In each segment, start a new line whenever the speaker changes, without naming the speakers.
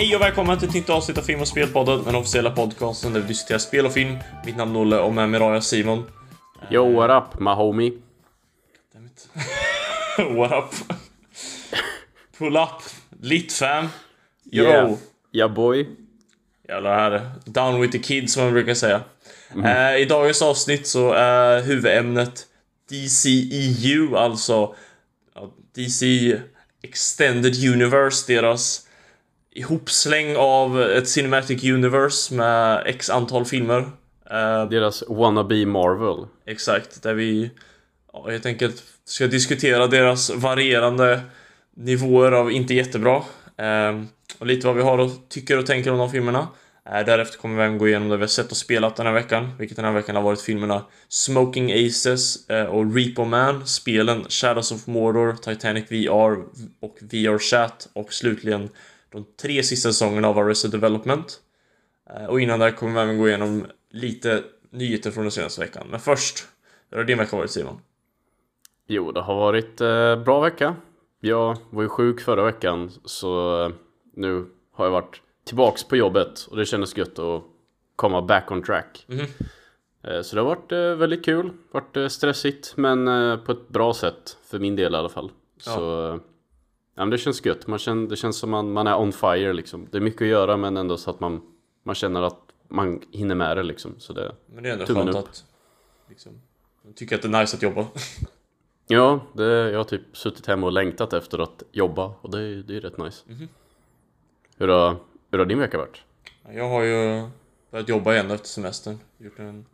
Hej och välkomna till ett nytt avsnitt av Film och Spelpodden, den officiella podcasten där vi diskuterar spel och film. Mitt namn är Olle och med mig har jag Simon.
Yo, what up, my homie?
What up? Pull up. Lit fam. Yo.
Yeah, yeah boy.
Jävlar här. Down with the kids som man brukar säga. Eh, I dagens avsnitt så är huvudämnet DCEU, alltså DC Extended Universe, deras ihopsläng av ett Cinematic Universe med x antal filmer. Eh,
Deras wannabe Marvel.
Exakt, där vi ja, helt enkelt ska diskutera deras varierande nivåer av inte jättebra. Ehm, och lite vad vi har och tycker och tänker om de filmerna. Eh, därefter kommer vi även gå igenom det vi har sett och spelat den här veckan, vilket den här veckan har varit filmerna Smoking Aces eh, och Repo Man, spelen Shadows of Mordor, Titanic VR och VR Chat och slutligen de tre sista säsongerna av Arrested Development. Eh, Och innan det kommer vi även gå igenom lite nyheter från den senaste veckan. Men först, hur har din vecka varit Simon?
Jo, det har varit eh, bra vecka. Jag var ju sjuk förra veckan, så eh, nu har jag varit tillbaks på jobbet och det kändes gött att komma back on track.
Mhm.
Eh, så det har varit eh, väldigt kul, varit eh, stressigt, men på ett bra sätt för min del i alla fall.
Ja.
Så ja, men det känns gött. Man känner, det känns som man, man är on fire liksom. Det är mycket att göra, men ändå så att man, man känner att man hinner med det liksom. Så det,
Men det är ändå skönt
upp.
att liksom, jag tycker att det är nice att jobba.
Ja, det, jag har typ suttit hemma och längtat efter att jobba och det, är- det är rätt nice.
Mhm.
Hur, har, hur har din vecka varit?
Jag har ju börjat jobba igen efter semestern. Gjort en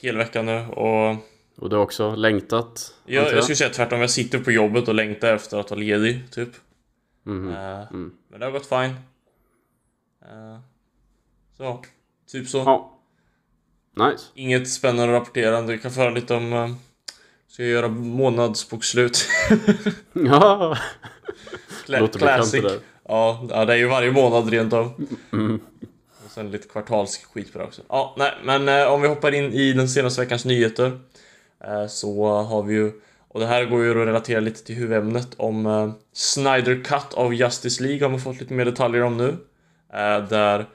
hel vecka nu och
Och du har också längtat?
jag,
antar
jag skulle säga tvärtom. Jag sitter på jobbet och längtar efter att vara ledig, typ.
Mhm.
Eh,
Mm.
Men det har gått fine. Eh, så, typ så.
Ja. Nice.
Inget spännande rapporterande. Vi kan föra lite om... Uh, ska jag göra månadsbokslut?
Ja,
Cla- Classic.
det.
Ja, ja, det är ju varje månad rent av.
Mm.
Och sen lite kvartalsskit på det också. Ja, nej, men eh, om vi hoppar in i den senaste veckans nyheter. Eh, så har vi ju, och det här går ju att relatera lite till huvudämnet om eh, Snyder Cut av Justice League har man fått lite mer detaljer om nu. Eh, där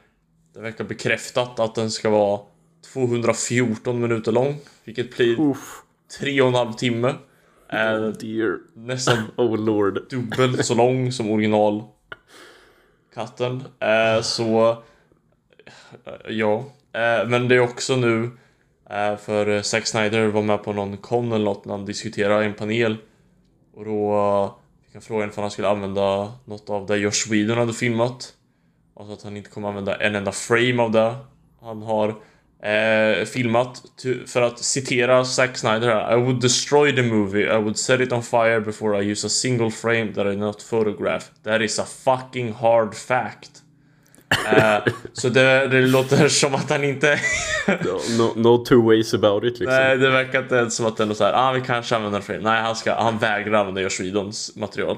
det verkar bekräftat att den ska vara 214 minuter lång. Vilket blir
Uff.
tre och en halv timme.
Oh dear.
nästan
Oh lord.
dubbelt så lång som original katten. Eh, så ja, men det är också nu Eh, för eh, Zack Snyder var med på någon con eller något när han diskuterade i en panel och då eh, fick han frågan om han skulle använda något av det Josh Whedon hade filmat. Alltså att han inte kommer använda en enda frame av det han har eh, filmat. För att citera Zack Snyder här. I would destroy the movie. I would set it on fire before I use a single frame that I not photograph. That is a fucking hard fact. Eh, så det, det låter som att han inte...
No, no two ways about it liksom.
Nej, det verkar inte ens som att det är något såhär, ah vi kanske använder frame. Nej, han, ska, han vägrar använda Josh Whedons material.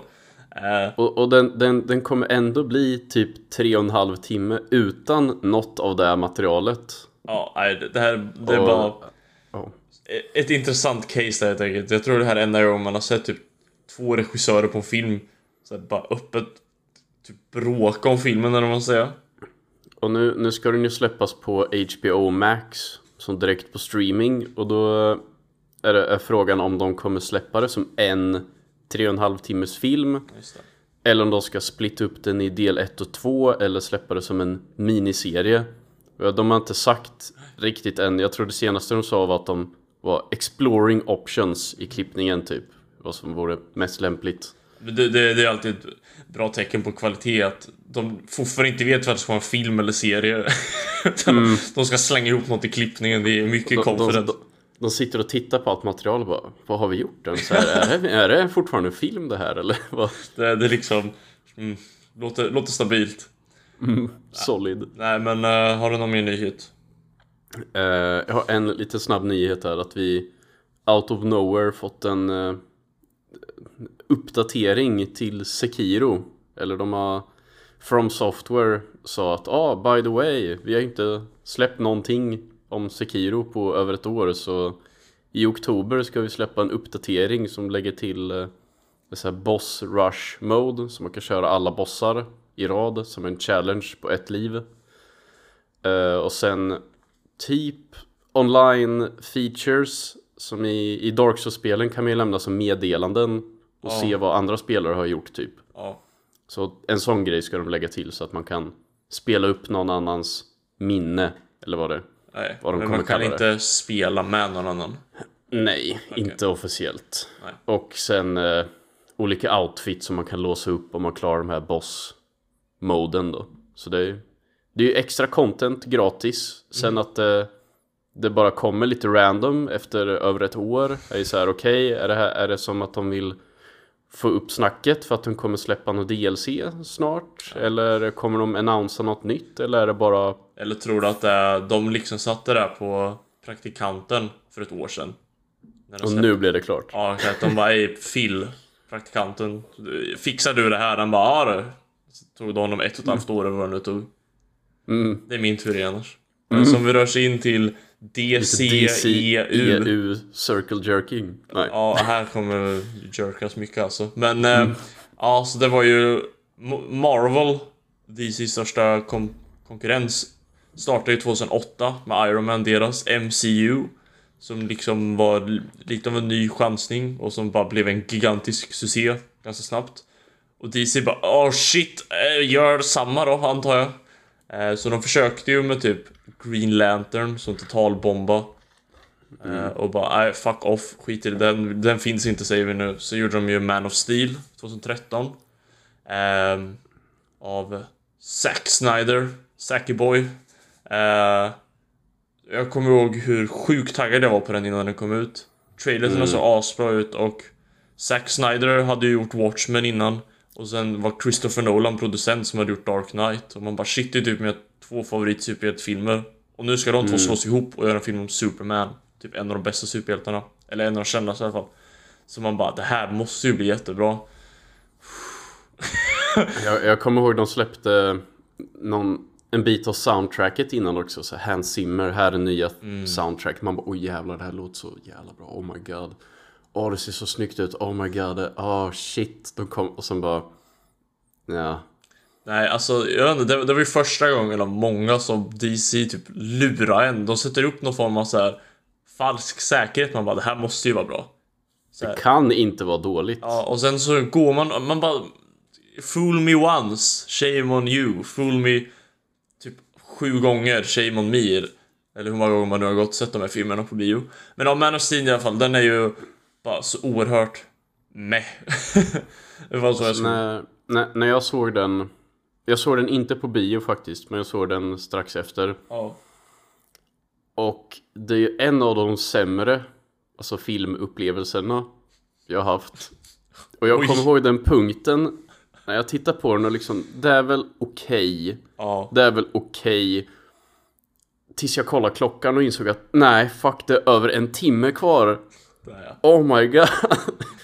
Eh,
Och, och den, den, den kommer ändå bli typ tre och en halv timme utan något av det här materialet.
ja, nej, det- det här, det är
Och-
bara...
Ja.
ett intressant case där helt enkelt. Jag tror det här är enda gången man har sett typ två regissörer på en film så här, bara öppet typ bråka om filmen eller vad man säger.
Och nu, nu ska den ju släppas på HBO Max som direkt på streaming och då är, det, är frågan om de kommer släppa det som en tre och en halv timmes film eller om de ska splitta upp den i del 1 och 2 eller släppa det som en miniserie. De har inte sagt riktigt än. Jag tror det senaste de sa var att de var exploring options i klippningen typ. Vad som vore mest lämpligt.
Det, det, det är alltid bra tecken på kvalitet att de fortfarande inte vet vad det ska vara en film eller serie. Utan De ska slänga ihop något i klippningen, det är mycket
De, de,
confident.
de, de sitter och tittar på allt material och bara Vad har vi gjort? Den? Så här, är, det, är det fortfarande en film det här eller? Vad?
Det, det är liksom... Mm, låter, låter stabilt.
Solid.
Nej men eh, har du någon mer nyhet?
Eh, jag har en lite snabb nyhet här att vi Out of nowhere fått en eh, uppdatering till Sekiro. Eller de har From Software sa att ah, by the way, vi har inte släppt någonting om Sekiro på över ett år så i oktober ska vi släppa en uppdatering som lägger till eh, så här boss rush mode så man kan köra alla bossar i rad som en challenge på ett liv. Eh, och sen typ online features som i, i Dark Souls-spelen kan man ju lämna som meddelanden och
Ja.
se vad andra spelare har gjort typ.
Ja.
Så en sån grej ska de lägga till så att man kan spela upp någon annans minne eller vad det.
Nej,
Vad de
men man kan inte spela med någon annan.
Nej, inte officiellt.
Nej.
Och sen eh, olika outfits som man kan låsa upp om man klarar de här boss-moden då. Så det är, det är ju extra content gratis. Sen att eh, det bara kommer lite random efter över ett år. Är ju så här, okej, är, det här, är det som att de vill få upp snacket för att de kommer släppa något DLC snart? Eller kommer de annonsera något nytt? Eller är det bara
Eller tror du att det är, de liksom satte det på praktikanten för ett år sedan?
Och
släppte-
nu blir det klart?
Ja, att de bara ej Phil, praktikanten, fixar du det här? Han bara ja det. Så tog det honom ett och ett halvt år eller vad det nu tog.
Mm.
Det är min teori annars. Men som vi rör sig in till DCEU.
EU Circle Jerking. Nej.
Ja, här kommer jerkas mycket alltså. Men eh, ja, så det var ju Marvel, DCs största kon- konkurrens, startade ju 2008 med Iron Man, deras MCU. Som liksom var lite av en ny chansning och som bara blev en gigantisk succé ganska snabbt. Och DC bara oh shit, eh, gör samma då antar jag. Eh, Så de försökte ju med typ Green Lantern som totalbomba. Eh, och bara nej, fuck off, skit i det, den, den finns inte säger vi nu. Så gjorde de ju Man of Steel 2013. ehm, av Zack Snyder, Zacky Boy. Eh, jag kommer ihåg hur sjukt taggad jag var på den innan den kom ut. Trailersen såg asbra ut och Zack Snyder hade ju gjort Watchmen innan. Och sen var Christopher Nolan producent som hade gjort Dark Knight. Och man bara shit, det är typ mina två favorit superhjältefilmer. Och nu ska de två slås ihop och göra en film om Superman. Typ en av de bästa superhjältarna. Eller en av de kändaste i alla fall. Så man bara, det här måste ju bli jättebra.
Jag, jag kommer ihåg de släppte någon, en bit av soundtracket innan också. Så Hans Zimmer, här är nya soundtrack. Man bara oj jävlar det här låter så jävla bra. Oh my god. Åh det ser så snyggt ut. Oh my god. Oh shit. De kom och sen bara. Ja.
Nej, alltså jag vet inte, det, det var ju första gången av många som DC typ lurar en. De sätter upp någon form av så här falsk säkerhet. Man bara, det här måste ju vara bra.
Det kan inte vara dåligt.
Ja, och sen så går man, man bara Fool me once, shame on you. Fool me typ sju gånger, shame on me. Eller hur många gånger man nu har gått och sett de här filmerna på bio. Men ja, Man of Steel i alla fall, den är ju bara så oerhört meh. det var så jag såg.
När, när, när jag såg den. Jag såg den inte på bio faktiskt. Men jag såg den strax efter.
Ja.
Och det är en av de sämre alltså filmupplevelserna jag har haft. Och jag
Oj.
kommer ihåg den punkten när jag tittar på den och liksom, det är väl okej.
Ja.
Det är väl okej. Tills jag kollade klockan och insåg att nej, fuck det är över en timme kvar.
Där, ja.
Oh my god.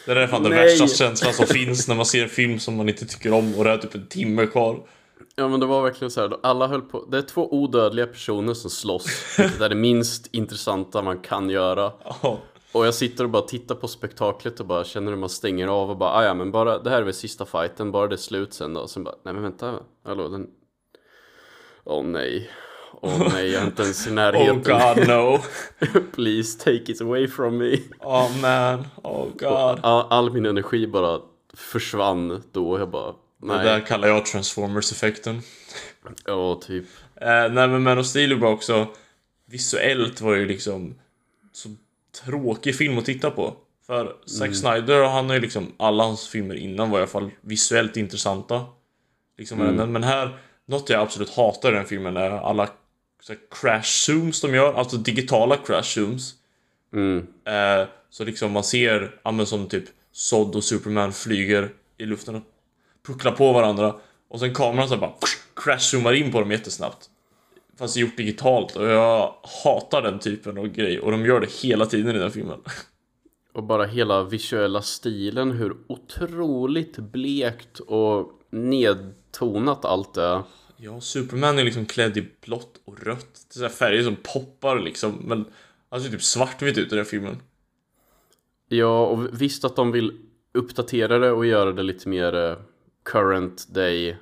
Det är fan den värsta känslan som finns när man ser en film som man inte tycker om och det är typ en timme kvar.
Ja men det var verkligen så här, alla höll på, det är två odödliga personer som slåss, vilket är det minst intressanta man kan göra.
Ja.
Och jag sitter och bara tittar på spektaklet och bara känner hur man stänger av och bara "Ah, ja men bara det här är väl sista fighten, bara det är slut sen då. Och sen bara nej men vänta, hallå den... Åh nej. Åh nej, jag är inte ens i
Oh
närheten.
god no.
Please take it away from me.
Oh man. Oh god.
All, all min energi bara försvann då och jag bara
Det
nej.
där kallar jag Transformers-effekten.
Ja, typ.
Eh, nej men Man of Steel var också Visuellt var ju liksom Så tråkig film att titta på För Zack Snyder, han har ju liksom Alla hans filmer innan var i alla fall visuellt intressanta Liksom men, men här Något jag absolut hatar i den filmen är alla så här, crash zooms de gör Alltså digitala crash zooms
Mm.
eh, Så liksom man ser, ja men som typ Sod och Superman flyger i luften pucklar på varandra Och sen kameran så bara crash-zoomar in på dem jättesnabbt. Fast gjort digitalt och jag hatar den typen av grej och de gör det hela tiden i den filmen.
Och bara hela visuella stilen, hur otroligt blekt och nedtonat allt är.
Ja, Superman är liksom klädd i blått och rött. Det är så här färger som poppar liksom Men han ser typ svartvitt ut i den filmen.
Ja, och visst att de vill uppdatera det och göra det lite mer eh, current day.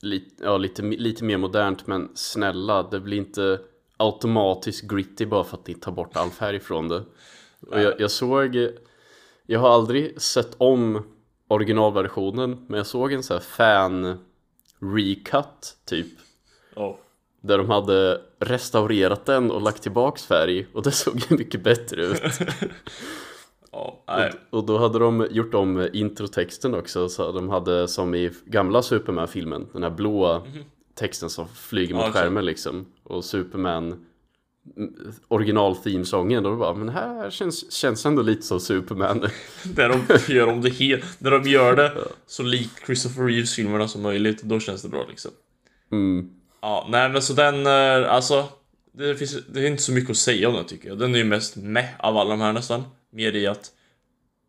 lite, ja, lite, lite mer modernt men snälla, det blir inte automatiskt gritty bara för att ni tar bort all färg från det. Och jag, jag såg, jag har aldrig sett om originalversionen men jag såg en sån här fan recut typ
Ja.
där de hade restaurerat den och lagt tillbaks färg och det såg ju mycket bättre ut.
Ja, nej.
Och då hade de gjort om introtexten också så de hade som i gamla Superman-filmen Den här blåa texten som flyger mot
Ja,
skärmen liksom Och Superman original themesången och då bara men här känns, känns ändå lite som Superman
När de gör om det helt, när de gör det så lik Christopher Reeves filmerna som möjligt, då känns det bra liksom.
mm.
Ja, nej men så den, eh, alltså det, finns, det är inte så mycket att säga om den tycker jag. Den är ju mest med av alla de här nästan. Mer i att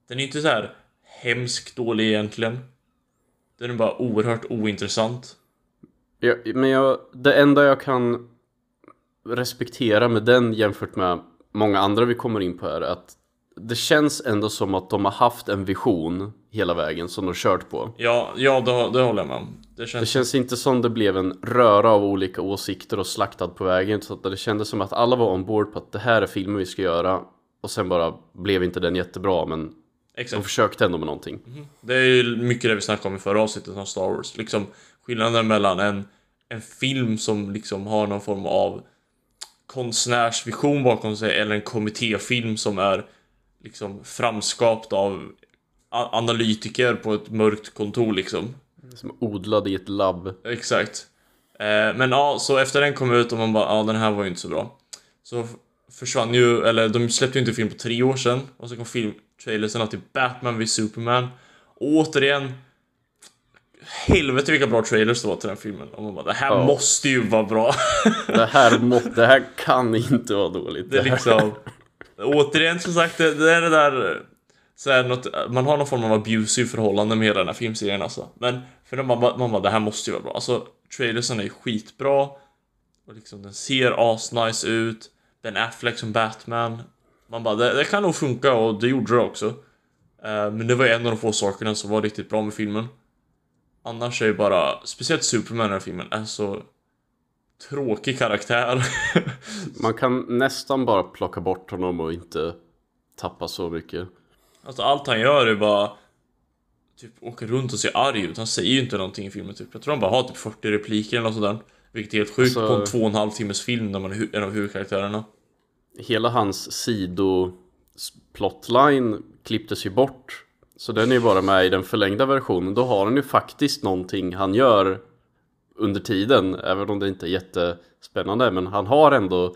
den är inte så här hemskt dålig egentligen. Den är bara oerhört ointressant.
ja, Men jag, det enda jag kan respektera med den jämfört med många andra vi kommer in på är att det känns ändå som att de har haft en vision hela vägen som de kört på.
Ja, ja det, det håller jag med om. Det
Det
känns...
känns inte som det blev en röra av olika åsikter och slaktad på vägen så att det kändes som att alla var ombord på att det här är filmen vi ska göra och sen bara blev inte den jättebra men de
Exakt.
försökte ändå med någonting.
Det är ju mycket det vi snackade om i förra avsnittet om Star Wars. Liksom skillnaden mellan en, en film som liksom har någon form av konstnärsvision bakom sig eller en kommittéfilm som är liksom framskapt av analytiker på ett mörkt kontor liksom.
Som odlad i ett labb.
Exakt. Eh, men ja, så efter den kom ut och man bara, ja den här var ju inte så bra. Så försvann ju, eller de släppte ju inte film på tre år sedan. Och så kom filmtrailersen till Batman vid Superman. Och återigen, helvete vilka bra trailers det var till den filmen. Och man bara, det här
Ja.
måste ju vara bra.
Det här, må, det här kan inte vara dåligt.
det är liksom, återigen som sagt, det, det är det där så här, något, man har någon form av abusive förhållande med hela den här filmserien alltså. Men för man bara, man bara, det här måste ju vara bra. Alltså, trailersen är skitbra. Och liksom den ser asnice ut. Ben Affleck som Batman. Man bara, det, det kan nog funka och det gjorde det också. Eh, men det var en av de få sakerna som var riktigt bra med filmen. Annars är ju bara, speciellt Superman i den här filmen, är så tråkig karaktär.
Man kan nästan bara plocka bort honom och inte tappa så mycket.
Alltså allt han gör är bara Typ åker runt och ser arg ut. Han säger ju inte någonting i filmen typ. Jag tror han bara har typ 40 repliker eller något sådär. Vilket är helt sjukt
Alltså-
på en två och en halv timmes film när man är en av huvudkaraktärerna.
Hela hans sido plotline klipptes ju bort. Så den är ju bara med i den förlängda versionen. Då har han ju faktiskt någonting han gör under tiden. Även om det inte är jättespännande. Men han har ändå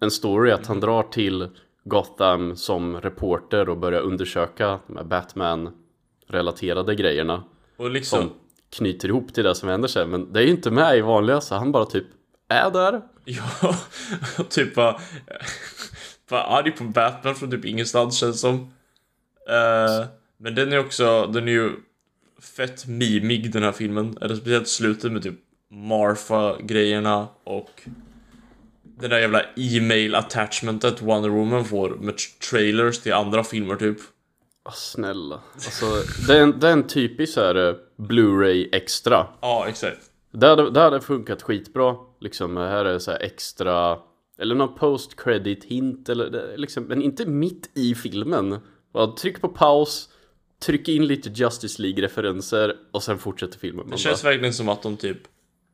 en story att han drar till Gotham som reporter och börjar undersöka de här Batman-relaterade grejerna.
Och liksom
Som knyter ihop till det som händer sen. Men det är ju inte med i vanliga så han bara typ är där.
Ja, typ bara Bara arg på Batman från typ ingenstans känns som Eh, Men den är också, den är ju Fett mimig den här filmen Eller speciellt slutet med typ Marfa-grejerna och Det där jävla e-mail attachmentet Wonder Woman får med tra- trailers till andra filmer typ
Åh, snälla. Alltså, det är en, det är en typisk så här eh, Blu-ray extra.
Ja, exakt
Det hade, det funkat skitbra. Liksom, här är så här extra... Eller någon post credit hint eller liksom, men inte mitt i filmen. Bara tryck på paus, tryck in lite Justice League-referenser och sen fortsätter filmen. Man
Det känns verkligen som att de typ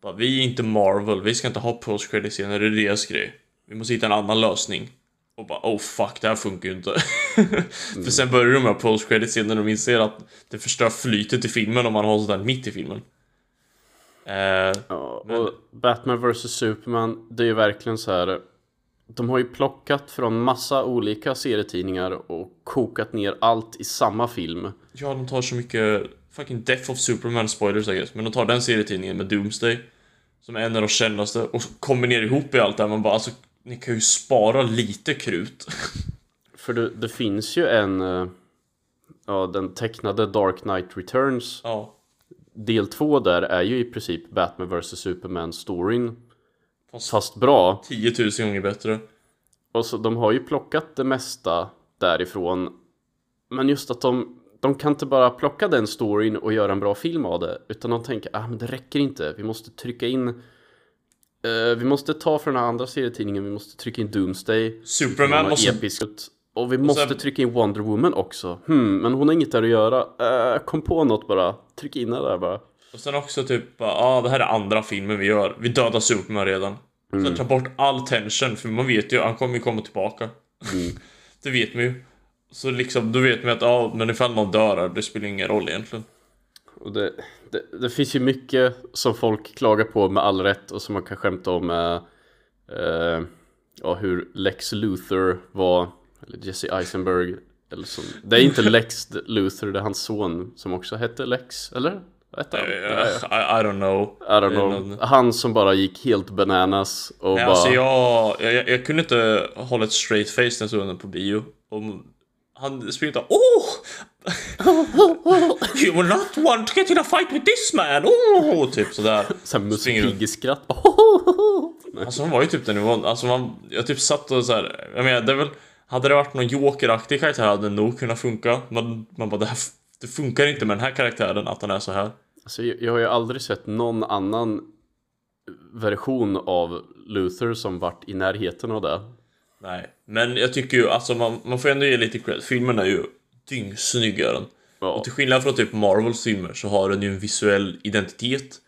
bara, Vi är inte Marvel, vi ska inte ha post credit scener, det är deras grej Vi måste hitta en annan lösning Och bara oh fuck, det här funkar ju inte För sen börjar de med post credit scener och inser att Det förstör flytet i filmen om man har sådär mitt i filmen eh,
Ja, och Batman vs Superman, det är ju verkligen så här. De har ju plockat från massa olika serietidningar och kokat ner allt i samma film.
Ja, de tar så mycket fucking Death of Superman spoilers I guess Men de tar den serietidningen med Doomsday Som är en av de kändaste och kombinerar ihop i allt det här man bara alltså Ni kan ju spara lite krut
För det, det finns ju en, eh, ja den tecknade Dark Knight Returns,
Ja
del 2 där är ju i princip Batman vs Superman storyn.
Fast-
Fast bra.
10 000 gånger bättre
Och så de har ju plockat det mesta därifrån. Men just att de de kan inte bara plocka den storyn och göra en bra film av det. Utan de tänker, ah men det räcker inte. Vi måste trycka in eh, Vi måste ta från den här andra serietidningen, vi måste trycka in Doomsday.
Superman måste...
Episk. Och vi måste
sen-
trycka in Wonder Woman också. Hmm, men hon har inget där att göra. Eh, kom på något bara. Tryck in det där bara.
Och sen också typ, ja ah, det här är andra filmen vi gör. Vi dödar Superman redan. Sen ta bort all tension, för man vet ju, han kommer ju komma tillbaka. det vet man ju. Så liksom, då vet man att, ja, ah, men ifall någon dör här, det spelar ingen roll egentligen.
Och det, det, det finns ju mycket som folk klagar på med all rätt och som man kan skämta om med eh, ja, hur Lex Luthor var, eller Jesse Eisenberg eller som, Det är inte Lex Luthor, det är hans son som också hette Lex, eller? Han?
Eh, I, I don't know.
I don't know. Han som bara gick helt bananas och
Nej,
bara...
alltså jag, jag, jag kunde inte hålla ett straight face när jag den på bio. Och han springer ut oh! You will not want to get in a fight with this man! Oh! Typ sådär.
Såhär Musse
springer runt.
Pigg-skratt.
Alltså han var ju typ den nivån. Alltså man, jag typ satt och så här. Jag menar det är väl, hade det varit någon jokeraktig karaktär hade det nog kunnat funka. Men man bara det, här, det funkar inte med den här karaktären att han är så här.
Alltså, jag, har ju aldrig sett någon annan version av Luther som varit i närheten av det.
Nej, men jag tycker ju alltså man, man får ändå ge lite cred. Filmen är ju dyngsnygg är den.
Ja.
Och till skillnad från typ Marvels filmer så har den ju en visuell identitet.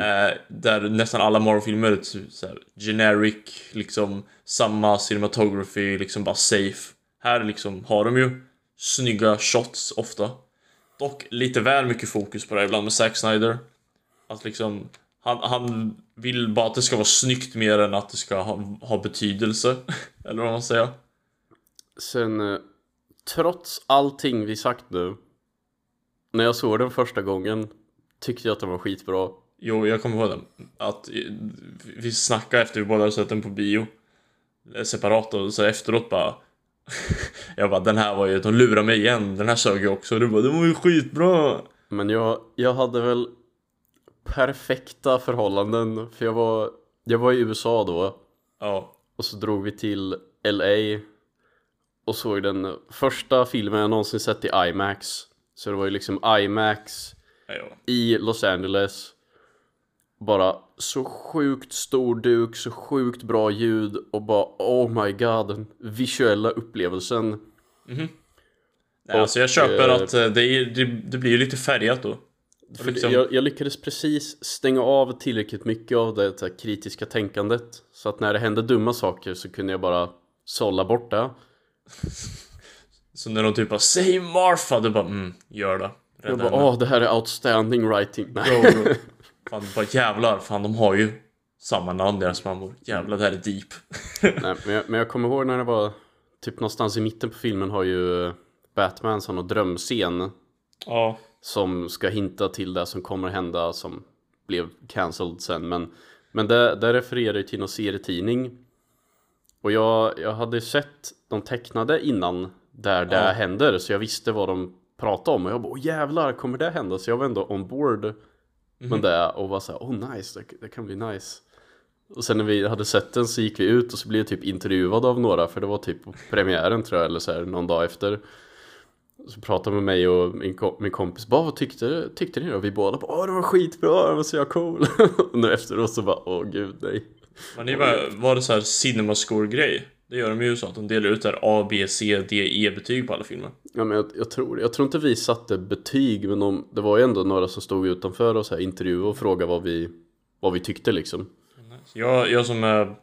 Eh, där nästan alla Marvel-filmer är typ så här generic, liksom samma cinematography, liksom bara safe. Här liksom har de ju snygga shots ofta. Dock lite väl mycket fokus på det ibland med Zack Snyder. Att liksom, han, han vill bara att det ska vara snyggt mer än att det ska ha, ha betydelse. Eller vad man säger.
Sen, eh, trots allting vi sagt nu, när jag såg den första gången tyckte jag att den var skitbra.
Jo, jag kommer ihåg den. Att vi snackade efter vi båda hade sett den på bio. eh, Separat och så efteråt bara Jag bara den här var ju, de lurar mig igen, den här sög ju också. Du bara den var ju skitbra.
Men jag, jag hade väl perfekta förhållanden, för jag var, jag var i USA då,
Ja,
och så drog vi till LA och såg den första filmen jag någonsin sett i IMAX. Så det var ju liksom IMAX
ja.
i Los Angeles. Bara så sjukt stor duk, så sjukt bra ljud och bara oh my god, den visuella upplevelsen.
Nej, alltså jag köper
eh,
att eh, det, det, det blir lite färgat då. Och liksom-
jag, jag lyckades precis stänga av tillräckligt mycket av det här, kritiska tänkandet. Så att när det hände dumma saker så kunde jag bara sålla bort det.
Så när de typ bara Säg Marfa! Du bara mm, gör det.
Jag
Rädda
bara åh, det här är outstanding writing. Nej.
Fan, bara jävlar. Fan, de har ju samma namn deras mammor. Jävlar, det här är deep.
Nej, men, jag, men jag kommer ihåg när det var typ någonstans i mitten på filmen har ju Batman som någon drömscen
ja.
som ska hinta till det som kommer hända som blev cancelled sen. Men, men det, det refererar ju till någon serietidning. Och jag, jag hade sett de tecknade innan där det
Ja.
händer så jag visste vad de pratade om och jag bara åh jävlar kommer det hända? Så jag var ändå on board med det och var såhär åh nice det, det kan bli nice. Och sen när vi hade sett den så gick vi ut och så blev jag typ intervjuad av några för det var typ premiären tror jag eller så här någon dag efter. Så pratade med mig och min, ko- min kompis bara vad tyckte, tyckte ni då? Vi båda bara åh det var skitbra, det var så jag cool. och nu efteråt så bara åh gud nej.
Men är bara, var det så här cinemascore-grej? Det gör de ju så att de delar ut där A, B, C, D, E-betyg på alla filmer.
Ja men jag, jag tror jag tror inte vi satte betyg men de, det var ju ändå några som stod utanför och så här intervjuade och frågade vad vi, vad vi tyckte liksom.
Jag, jag som är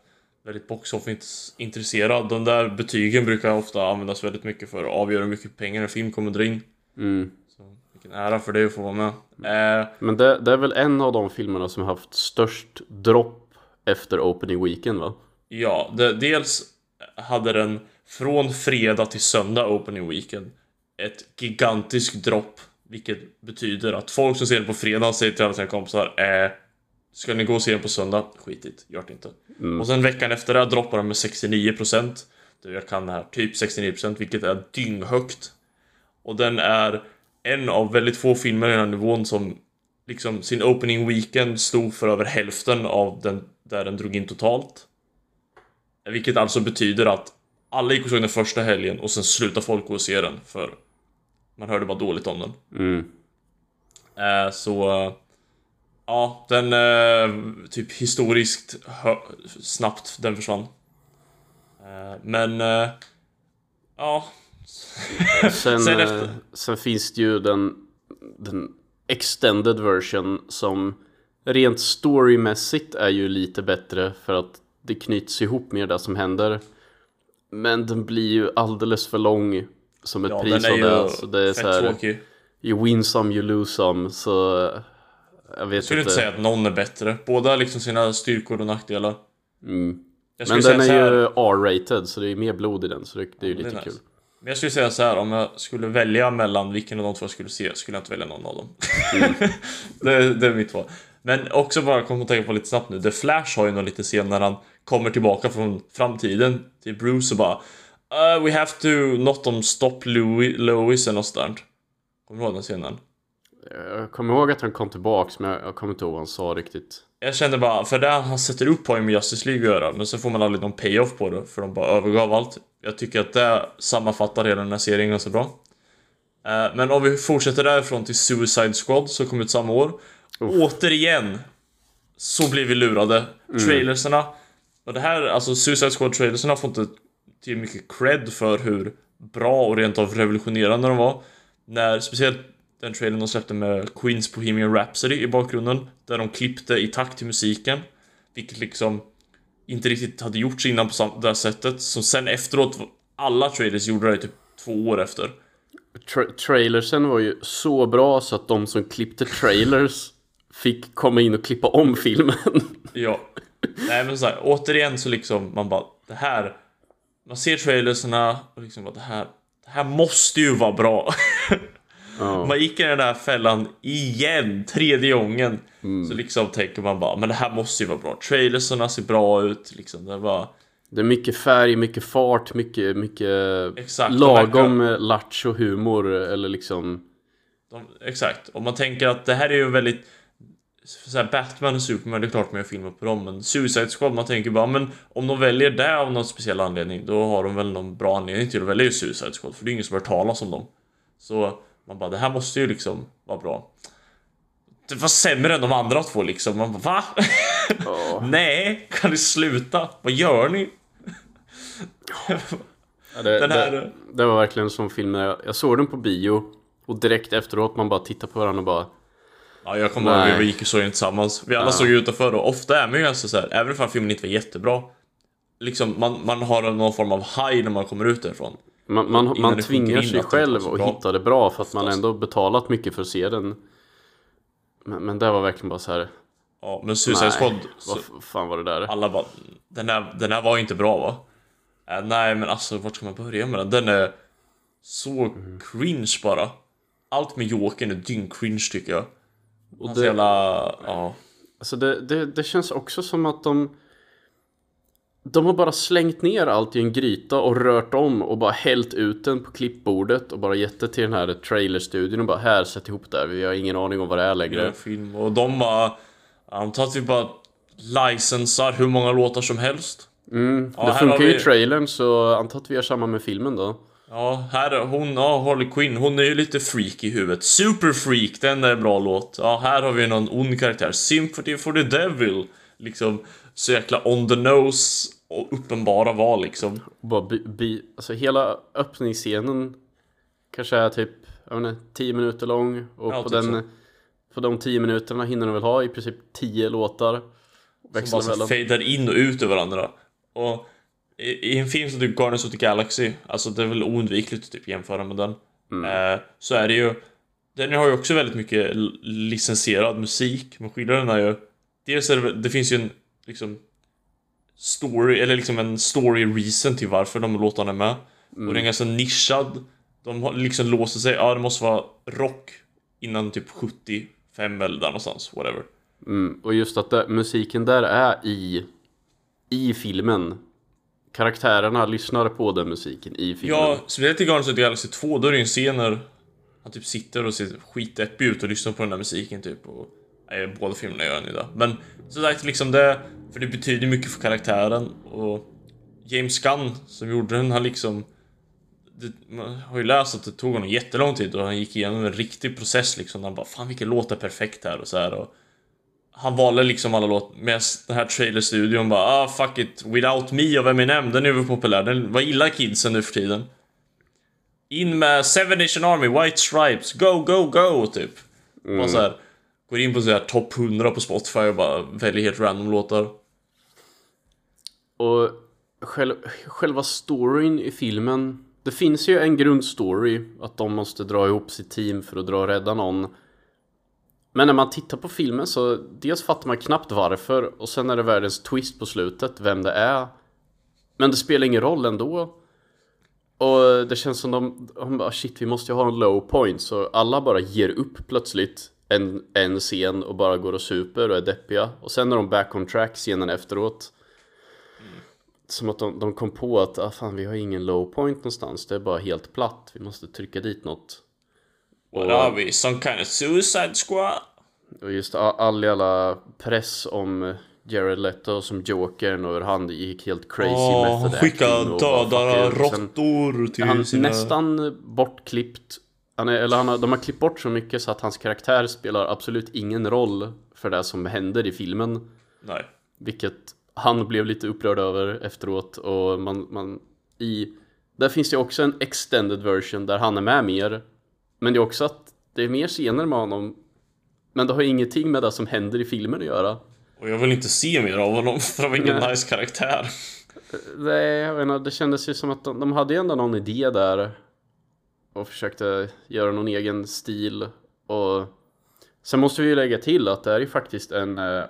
väldigt box office intresserad, de där betygen brukar ofta användas väldigt mycket för att avgöra hur mycket pengar en film kommer dra in.
Mm.
Så vilken ära för det att få vara med. Eh,
Men det, det är väl en av de filmerna som har haft störst dropp efter opening weekend va?
ja, det, dels hade den från fredag till söndag opening weekend ett gigantiskt dropp. Vilket betyder att folk som ser den på fredag säger till alla sina kompisar eh, Ska ni gå och se den på söndag? Skitigt, gör det inte. Och sen veckan efter det droppar den med 69%. Du, jag kan det här. Typ 69% vilket är dynghögt. Och den är en av väldigt få filmer i den här nivån som liksom sin opening weekend stod för över hälften av den där den drog in totalt. Vilket alltså betyder att alla gick och såg den första helgen och sen slutade folk gå och se den för Man hörde bara dåligt om den.
Mm.
Eh, så... Ja, den eh, typ historiskt snabbt den försvann. Eh, men... Eh, ja.
Sen,
Sen
eh, sen finns det ju den, den extended version som rent storymässigt är ju lite bättre för att det knyts ihop med det som händer. Men den blir ju alldeles för lång som ett
Ja,
pris
är
av det. Så det är så här,
tråkig.
you win some, you lose some. Så jag vet
Jag skulle
inte.
inte säga att någon är bättre. Båda har liksom sina styrkor och nackdelar.
Mm. Men den är ju R-rated så det är mer blod i den så det, det är ju
är
lite
nice.
kul.
Men jag skulle säga så här, om jag skulle välja mellan vilken av de två jag skulle se, skulle jag inte välja någon av dem.
Mm.
det, det är mitt val. Men också bara kom att tänka på lite snabbt nu, The Flash har ju någon liten scen när han kommer tillbaka från framtiden till Bruce och bara uh, We have to not on stop Louis, Lois eller något sånt. Kommer du ihåg den scenen?
Jag kommer ihåg att han kom tillbaks men jag, kommer inte ihåg vad han sa riktigt.
Jag kände bara, för det han sätter upp har ju med Justice League att göra, men så får man aldrig någon payoff på det, för de bara övergav allt. Jag tycker att det sammanfattar hela den här serien ganska bra. Eh, Men om vi fortsätter därifrån till Suicide Squad, som kom ut samma år. Återigen, så blir vi lurade. Trailersarna, och det här, alltså Suicide Squad-trailersarna får inte till mycket cred för hur bra och rent av revolutionerande de var. När, speciellt den trailern de släppte med Queens Bohemian Rhapsody i bakgrunden. Där de klippte i takt till musiken. Vilket liksom inte riktigt hade gjorts innan på det här sättet. Så sen efteråt, alla trailers gjorde det typ två år efter.
Tra- trailersen var ju så bra så att de som klippte trailers fick komma in och klippa om filmen.
Ja. Nej men så här, återigen så liksom man bara det här Man ser trailersarna och liksom bara det här Det här måste ju vara bra.
Ja.
Man gick i den där fällan igen, tredje gången. Så liksom tänker man bara men det här måste ju vara bra. Trailersarna ser bra ut liksom. Det var
Det är mycket färg, mycket fart, mycket, mycket
Exakt,
lagom eh, lattjo humor eller liksom
de, Exakt. Och man tänker att det här är ju väldigt så här, Batman och Superman, det är klart man gör filmer på dem Men Suicide Squad, man tänker bara men Om de väljer det av någon speciell anledning Då har de väl någon bra anledning till att välja just Suicide Squad För det är ingen som har hört talas om dem Så man bara, det här måste ju liksom vara bra Det var sämre än de andra två liksom Man bara, va?
ja,
Nej, kan ni sluta? Vad gör ni?
det,
Den här-
det, det var verkligen en sån film när jag, jag såg den på bio och direkt efteråt man bara tittar på varandra och bara
Ja, jag kommer ihåg vi gick och såg den tillsammans. Vi alla
Ja.
såg utanför och ofta är man ju ganska så här, även om filmen inte var jättebra. Liksom, man, man har någon form av high när man kommer ut därifrån.
Man, man, man tvingar
in
sig själv att hitta det bra för att man ändå betalat mycket för att se den. Men, men det var verkligen bara så här.
Ja, men Suicide Squad,
vad fan var det där?
alla bara, den här, den här var inte bra va? Äh, nej men alltså, vart ska man börja med den? Den är så
Mm.
cringe bara. Allt med Jokern är dyng-cringe tycker jag.
Och
Hans
det,
jävla, ja.
alltså det, det, det känns också som att de De har bara slängt ner allt i en gryta och rört om och bara hällt ut den på klippbordet och bara gett det till den här trailerstudion och bara här, sätt ihop det här. Vi har ingen aning om vad det är längre.
film och de bara, antar att vi bara licensar hur många låtar som helst.
Mm,
Ja,
det funkar
har
ju i
vi-
trailern så antar att vi gör samma med filmen då.
Ja, här är hon, ja, Harley Quinn, hon är ju lite freak i huvudet. Super freak, den är en bra låt. Ja, här har vi någon ond karaktär. Sympathy for the Devil. Liksom, så jäkla on the nose och uppenbara val liksom.
Bara bi, bi, alltså hela öppningsscenen kanske är typ, jag inte, 10 minuter lång och
Ja,
på
typ
den
så.
på de 10 minuterna hinner de väl ha i princip 10 låtar.
Som bara fejdar in och ut ur varandra. Och i, i en film som typ Guardians of the Galaxy, alltså det är väl oundvikligt att typ jämföra med den.
Mm.
Eh, så är det ju, den har ju också väldigt mycket licensierad musik, men skillnaden är ju, dels är det, det finns ju en liksom story, eller liksom en story reason till varför de låtarna är med. Och den är ganska nischad. De har liksom låser sig, ja det måste vara rock innan typ 75 eller där någonstans, whatever.
Mm, och just att det, musiken där är i i filmen. Karaktärerna lyssnar på den musiken i filmen.
Ja, speciellt i Guardians of the Galaxy 2, då är det ju en scen där han typ sitter och ser skitdeppig ut och lyssnar på den där musiken typ. Och, nej, båda filmerna gör han ju det. Men så sagt liksom det, för det betyder mycket för karaktären och James Gunn som gjorde den, han liksom det, man har ju läst att det tog honom jättelång tid och han gick igenom en riktig process liksom. Han bara fan vilken låt är perfekt här och så här och han valde liksom alla låtar med den här trailerstudion bara ah fuck it Without Me av Eminem den är ju populär. Den var illa kidsen nu för tiden. In med Seven Nation Army, White Stripes, Go Go Go typ. Mm. Bara så här, Går in på så här topp 100 på Spotify och bara väljer helt random låtar.
Och själv, själva storyn i filmen Det finns ju en grundstory Att de måste dra ihop sitt team för att dra och rädda någon men när man tittar på filmen så dels fattar man knappt varför och sen är det världens twist på slutet, vem det är. Men det spelar ingen roll ändå. Och det känns som de, de bara shit vi måste ju ha en low point så alla bara ger upp plötsligt en, en scen och bara går och super och är deppiga. Och sen är de back on track scenen efteråt. Som att de, de kom på att ah, fan vi har ingen low point någonstans, det är bara helt platt. Vi måste trycka dit något.
Och, are we? Some kind of suicide squad?
Och just all jävla press om Jared Leto som Jokern och hur han gick helt crazy oh,
method Skicka döda råttor till
han
sina...
nästan bortklippt han är, eller han har, de har klippt bort så mycket så att hans karaktär spelar absolut ingen roll för det som händer i filmen.
Nej.
Vilket han blev lite upprörd över efteråt och man, man i... Där finns det också en extended version där han är med mer. Men det är också att det är mer scener med honom men det har ingenting med det som händer i filmen att göra.
Och jag vill inte se mer av honom för han var ingen Nej. nice karaktär.
Nej, jag inte, det kändes ju som att de, de hade ju ändå någon idé där. Och försökte göra någon egen stil. Och sen måste vi ju lägga till att det är ju faktiskt en eh,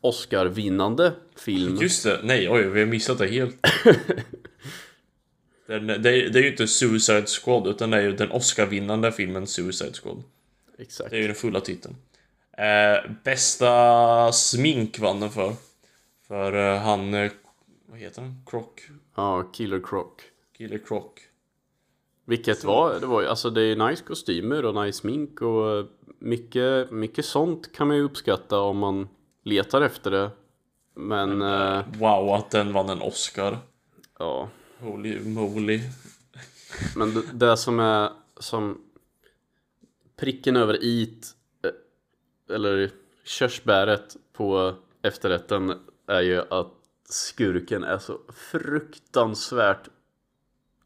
Oscar-vinnande film.
Just det, nej oj, vi har missat det helt. det, är, det, är, det är ju inte Suicide Squad utan det är ju den Oscar-vinnande filmen Suicide Squad.
Exakt.
Det är ju den fulla titeln. Eh, bästa smink vann den för. För eh, han... Eh, vad heter han? Croc?
Ja, Killer Croc.
Killer Croc.
Vilket Så. var, det var alltså det är nice kostymer och nice smink och mycket, mycket sånt kan man ju uppskatta om man letar efter det. Men... Men
eh, wow, att den vann en Oscar.
Ja.
Holy moly.
Men det, det som är som pricken över it eh, eller körsbäret på efterrätten är ju att skurken är så fruktansvärt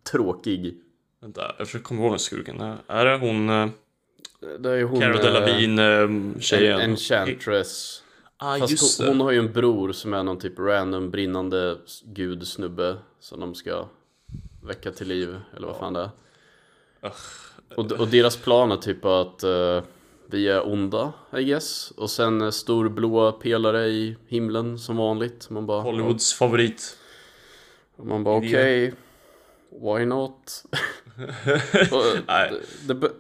tråkig.
Vänta, jag försöker komma ihåg skurken. Är det hon... Eh,
det är hon...
Cara Delevingne tjejen?
Enchantress.
Ah,
Fast
just
hon, hon har ju en bror som är någon typ random brinnande gudsnubbe som de ska väcka till liv, eller vad fan det är. Och, och deras plan är typ att uh, vi är onda, I guess. Och sen stor blå pelare i himlen som vanligt. Man bara,
Hollywoods och, favorit.
Och man bara okej, okay, why not? det, det,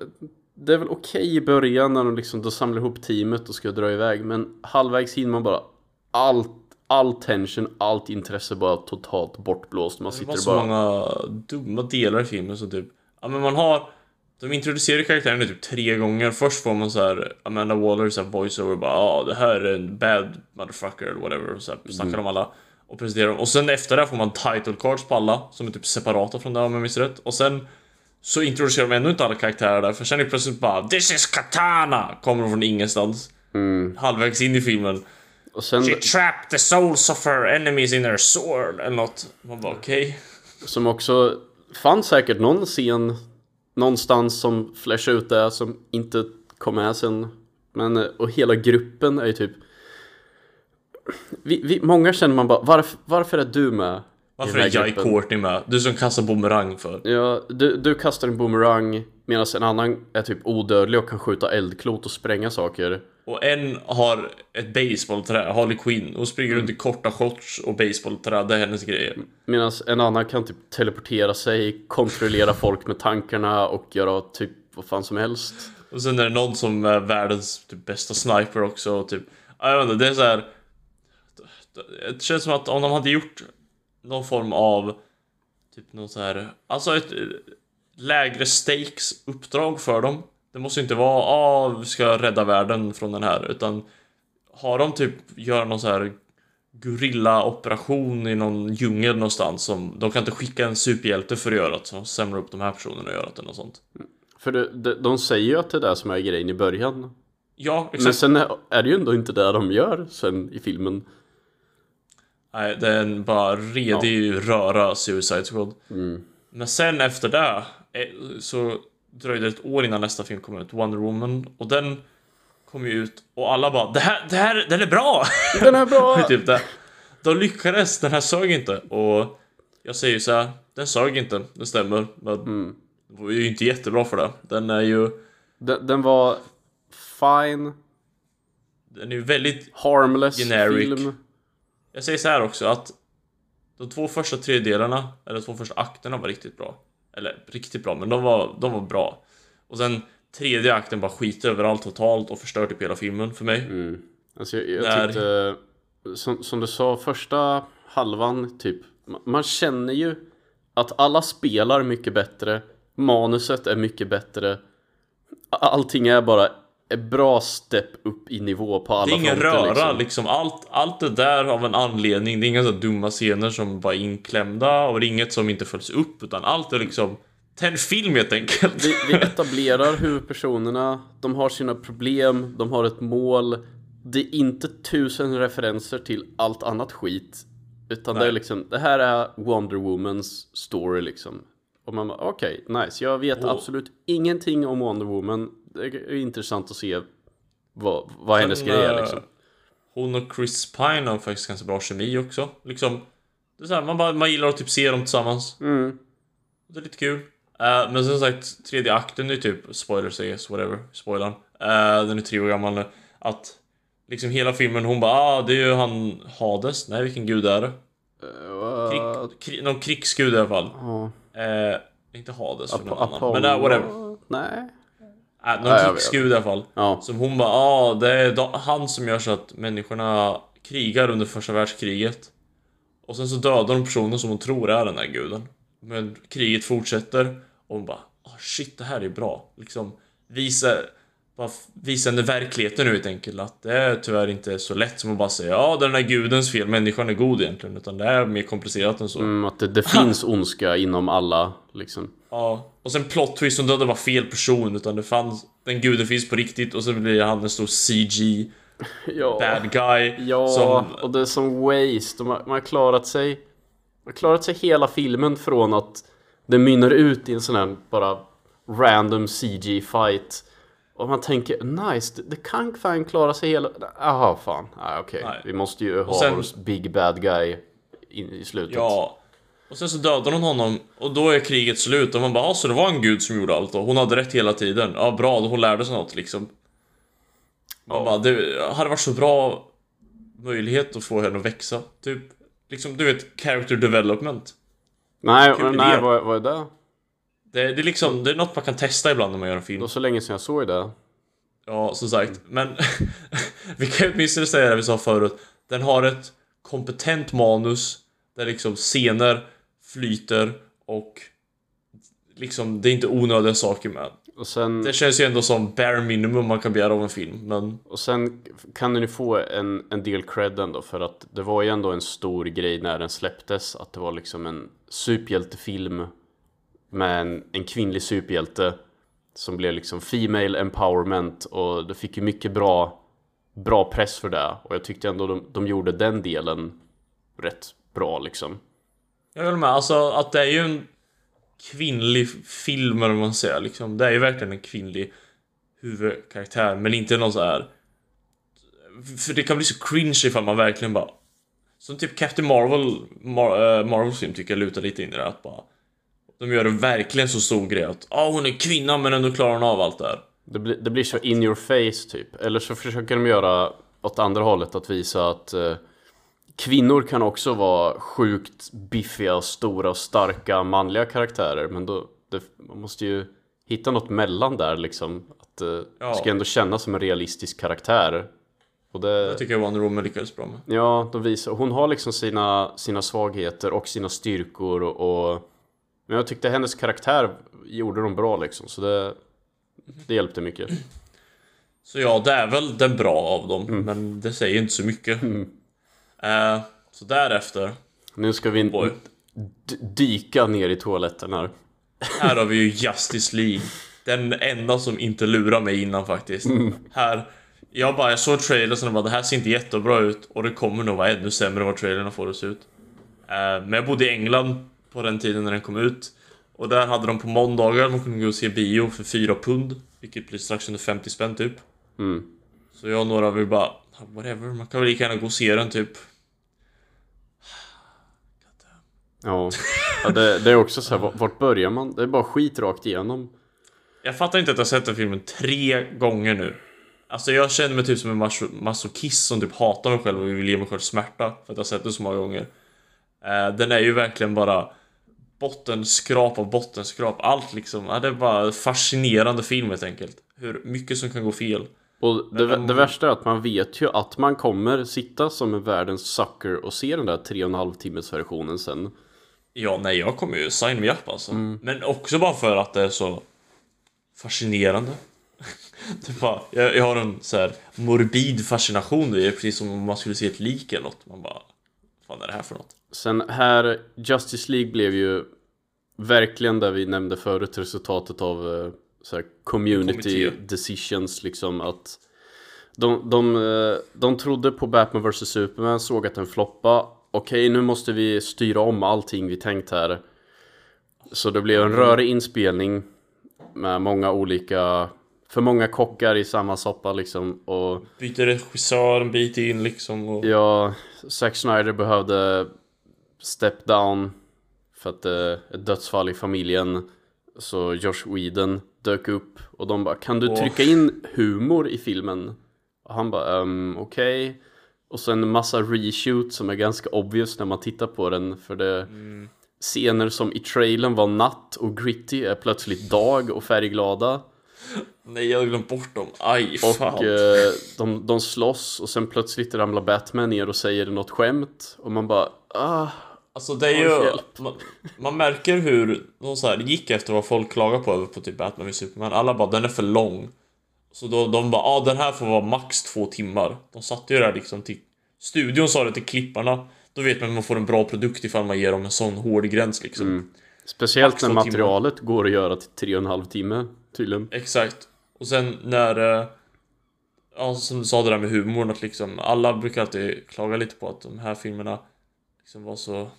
det, är väl okej okay i början när de liksom då samlar ihop teamet och ska dra iväg. Men halvvägs hinner man bara allt all tension, allt intresse bara totalt bortblåst. Man sitter
det var så många dumma delar i filmen så typ, ja men man har de introducerar karaktären typ tre gånger. Först får man så här Amanda Waller så här voiceover bara ja ah, det här är en bad motherfucker eller whatever. Och så här, snackar mm. om alla. Och presenterar dem. Och sen efter det får man title cards på alla som är typ separata från det om jag minns rätt. Och sen så introducerar de ändå inte alla karaktärer där för sen är det plötsligt bara This is Katana! Kommer från ingenstans.
Mm.
Halvvägs in i filmen.
Och sen...
She trapped the souls of her enemies in her sword eller något. Man bara okej. Okay.
Som också fanns säkert någon scen någonstans som flashar ut det som inte kom med sen. Men, och hela gruppen är ju typ vi, vi, Många känner man bara, varför, varför är du med?
Varför är Jai Courtney med? Du som kastar bumerang för.
Ja, du, du kastar en bumerang medan en annan är typ odödlig och kan skjuta eldklot och spränga saker.
Och en har ett baseballträ, Harley Quinn, och springer mm. runt i korta shorts och baseballträ, det är hennes grejer.
Medan en annan kan typ teleportera sig, kontrollera folk med tankarna och göra typ vad fan som helst.
Och sen är det någon som är världens typ, bästa sniper också, och typ... Jag vet inte, det är så här. Det känns som att om de hade gjort någon form av typ något så här, alltså ett lägre stakes uppdrag för dem. Det måste inte vara ah, vi ska rädda världen från den här utan har de typ gör någon så här gorilla-operation i någon djungel någonstans som de kan inte skicka en superhjälte för att göra det, så de samlar upp de här personerna och gör det eller något sånt.
För det, de, de säger ju att det är det som är grejen i början.
Ja, exakt.
Men sen är, är det ju ändå inte det de gör sen i filmen.
Nej, det är en bara redig röra Suicide Squad. Men sen efter det eh, så dröjde det ett år innan nästa film kom ut, Wonder Woman. Och den kom ju ut och alla bara det här, det här, den är bra!
Den är bra!
typ det. De lyckades, den här sög inte. Och jag säger ju så här, den sög inte, det stämmer. Men det var ju inte jättebra för det. Den är ju,
Den, den var fine,
den är ju väldigt
harmless
Generic.
film.
Jag säger så här också att de två första tredjedelarna, eller de två första akterna var riktigt bra. Eller riktigt bra, men de var, de var bra. Och sen tredje akten bara skiter överallt totalt och förstör typ hela filmen för mig.
Alltså jag, jag
Där-
tyckte, som, som du sa, första halvan typ, ma- man känner ju att alla spelar mycket bättre, manuset är mycket bättre, allting är bara ett bra step upp i nivå på alla
Det är ingen
fronter,
röra
liksom.
liksom. Allt, allt det där av en anledning. Det är inga så dumma scener som bara är inklämda och det är inget som inte följs upp utan allt är liksom Tänd film helt enkelt.
Vi, vi etablerar huvudpersonerna, de har sina problem, de har ett mål. Det är inte tusen referenser till allt annat skit. Utan det är
Nej.
liksom, det här är Wonder Womans story liksom. Och man bara, okej, nice. Jag vet
Och-
absolut ingenting om Wonder Woman. Det är intressant att se vad, vad hennes grej är
eh,
liksom.
Hon och Chris Pine har faktiskt ganska bra kemi också. Liksom, det är så här, man, bara, man gillar att typ se dem tillsammans.
Mm.
Det är lite kul. Eh, men som sagt, tredje akten är typ, spoilers I guess, whatever, spoilern. Uh, den är tre år gammal nu. Att liksom hela filmen, hon bara ah, det är ju han Hades. Nej, vilken gud är det?
Uh,
Krig, krig, någon krigsgud i alla fall. Eh, inte Hades för någon annan. Men uh, whatever.
Nej.
Äh, någon
Ja, jag
krigsgud i alla fall.
Ja.
Som hon bara, ah, det är han som gör så att människorna krigar under första världskriget. Och sen så dödar de personen som hon tror är den här guden. Men kriget fortsätter och hon bara, ah shit det här är bra. Liksom visa, bara f- visa henne verkligheten nu helt enkelt. Att det är tyvärr inte så lätt som att bara säga, ja det är den här gudens fel, människan är god egentligen. Utan det är mer komplicerat än så.
Mm, att det, det finns ondska inom alla liksom.
Ja, och sen plot twist, hon dödade bara fel person utan det fanns, den guden finns på riktigt och så blir han en stor CG
Ja.
bad guy
Ja,
som,
och det är som waste. De har, man har klarat sig man har klarat sig hela filmen från att det mynnar ut i en sån här bara random CG-fight. Och man tänker nice, det, det kan fan klara sig hela... Jaha, fan. Ah, Okej,
Nej.
vi måste ju ha
sen-
vår big bad guy in, i slutet.
ja och sen så dödar hon honom och då är kriget slut och man bara, ah, så det var en gud som gjorde allt och hon hade rätt hela tiden. Ja, bra, då hon lärde sig något liksom. Man
Ja.
bara, det hade varit så bra möjlighet att få henne att växa, typ. Liksom, du vet, character development.
Nej, nej vad, vad är det?
Det, det är liksom, det är något man kan testa ibland när man gör en
Det
film.
var så länge sedan jag såg det.
Ja, som sagt. Men vi kan ju åtminstone säga det vi sa förut. Den har ett kompetent manus där liksom scener flyter och liksom det är inte onödiga saker med.
Sen...
Det känns ju ändå som bare minimum man kan begära av en film. Men
Och sen kan den ju få en, en del cred ändå för att det var ju ändå en stor grej när den släpptes att det var liksom en superhjältefilm med en, en kvinnlig superhjälte som blev liksom female empowerment och det fick ju mycket bra bra press för det och jag tyckte ändå de, de gjorde den delen rätt bra liksom.
jag håller med. Alltså att det är ju en kvinnlig film eller vad man säger. Liksom. Det är ju verkligen en kvinnlig huvudkaraktär. Men inte någon så här. För det kan bli så cringe ifall man verkligen bara Som typ Captain Marvel, Mar eh, äh, Marvels film tycker jag lutar lite in i det att bara de gör det verkligen så stor grej att ah, hon är kvinna men ändå klarar hon av allt det här.
Det, blir- det blir så in your face typ. Eller så försöker de göra åt andra hållet att visa att eh, kvinnor kan också vara sjukt biffiga, stora och starka manliga karaktärer. Men då, det, man måste ju hitta något mellan där liksom. Att eh,
Ja.
ska ändå kännas som en realistisk karaktär. Och det,
Jag tycker Wonder Woman lyckades bra med.
Ja, de visar, hon har liksom sina, sina svagheter och sina styrkor och, och Men jag tyckte hennes karaktär gjorde de bra liksom, så det, det hjälpte mycket.
Så ja, det är väl den bra av dem,
Mm.
men det säger inte så mycket. Eh, Så därefter,
Nu ska vi d- dyka ner i toaletten här.
här har vi ju Justice League. Den enda som inte lurar mig innan faktiskt. Här, jag bara, jag såg trailern och bara det här ser inte jättebra ut och det kommer nog vara ännu sämre än vad trailern får se ut. Eh, men jag bodde i England på den tiden när den kom ut. Och där hade de på måndagar, man kunde gå och se bio för 4 pund. Vilket blir strax under 50 spänn typ.
Mm.
Så jag och några vill bara, whatever, man kan väl lika gärna gå och se den typ.
Ja, ja det, det är också så här, vart- börjar man? Det är bara skit rakt igenom.
Jag fattar inte att jag har sett den filmen tre gånger nu. Alltså jag känner mig typ som en maso- masochist som typ hatar mig själv och vill ge mig själv smärta för att jag har sett den så många gånger. Eh, den är ju verkligen bara bottenskrap av bottenskrap. Allt liksom. Ja, det är bara fascinerande film helt enkelt. Hur mycket som kan gå fel.
Och det, det värsta är att man vet ju att man kommer sitta som en världens sucker och se den där tre och en halv timmes versionen sen.
Ja, nej, jag kommer ju sign me up alltså. Men också bara för att det är så fascinerande. det är bara, jag, jag har en så här morbid fascination det, precis som om man skulle se ett lik eller något. Man bara, vad fan är det här för något?
Sen här, Justice League blev ju verkligen där vi nämnde förut resultatet av eh, så här, community
Kommitté.
decisions liksom att de, de, eh, de trodde på Batman vs Superman, såg att den floppa Okej, nu måste vi styra om allting vi tänkt här Så det blev en rörig inspelning med många olika för många kockar i samma soppa liksom och
Byter regissör en bit in liksom. Och...
Ja, Zack Snyder behövde step down för att eh, ett dödsfall i familjen. Så Josh Whedon dök upp och de bara Kan du trycka in humor i filmen? Och han bara um, okej. Och sen en massa reshoot som är ganska obvious när man tittar på den för det Scener som i trailern var natt och gritty är plötsligt dag och färgglada.
Nej, jag har glömt bort dem. Aj, fan.
Och eh, de, de slåss och sen plötsligt ramlar Batman ner och säger något skämt och man bara ah,
Alltså det är ju... Man, man märker hur de så här gick efter vad folk klagar på över på typ Batman och Superman. Alla bara den är för lång. Så då, de bara ah, den här får vara max två timmar. De satte ju det här liksom till... Studion sa det till klipparna. Då vet man att man får en bra produkt ifall man ger dem en sån hård gräns liksom.
Speciellt
Max
när materialet går att göra till tre och en halv timme tydligen.
Exakt. Och sen när... eh, Ja, som du sa det där med humorn att liksom alla brukar alltid klaga lite på att de här filmerna liksom var så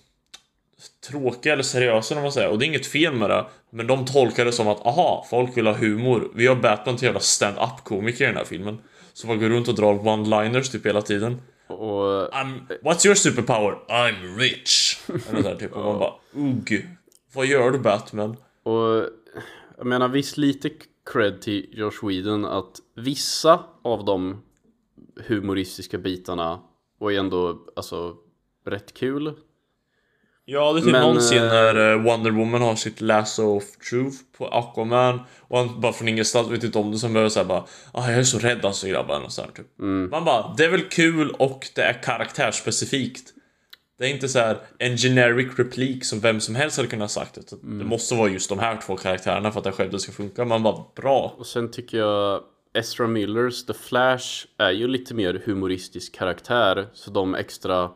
tråkiga eller seriösa när man säger. Och det är inget fel med det. Men de tolkar det som att aha, folk vill ha humor. Vi har Batman till jävla stand-up komiker i den här filmen. Som bara går runt och drar one-liners typ hela tiden.
Och
I'm, what's your superpower? I'm rich. Eller där typ. Och man bara ugh. Vad gör du Batman?
Och jag menar visst lite cred till Josh Whedon att vissa av de humoristiska bitarna var ju ändå alltså rätt kul.
Ja, det är typ
Men,
någon scen
eh,
när eh, Wonder Woman har sitt lasso of truth på Aquaman och han bara från ingenstans vet inte om det som börjar såhär bara ah, jag är så rädd alltså grabbar och så här, typ. Man bara, det är väl kul och det är karaktärsspecifikt. Det är inte så här en generic replik som vem som helst hade kunnat sagt. Det, det måste vara just de här två karaktärerna för att det själv ska funka. Man bara, bra.
Och sen tycker jag Ezra Millers The Flash är ju lite mer humoristisk karaktär så de extra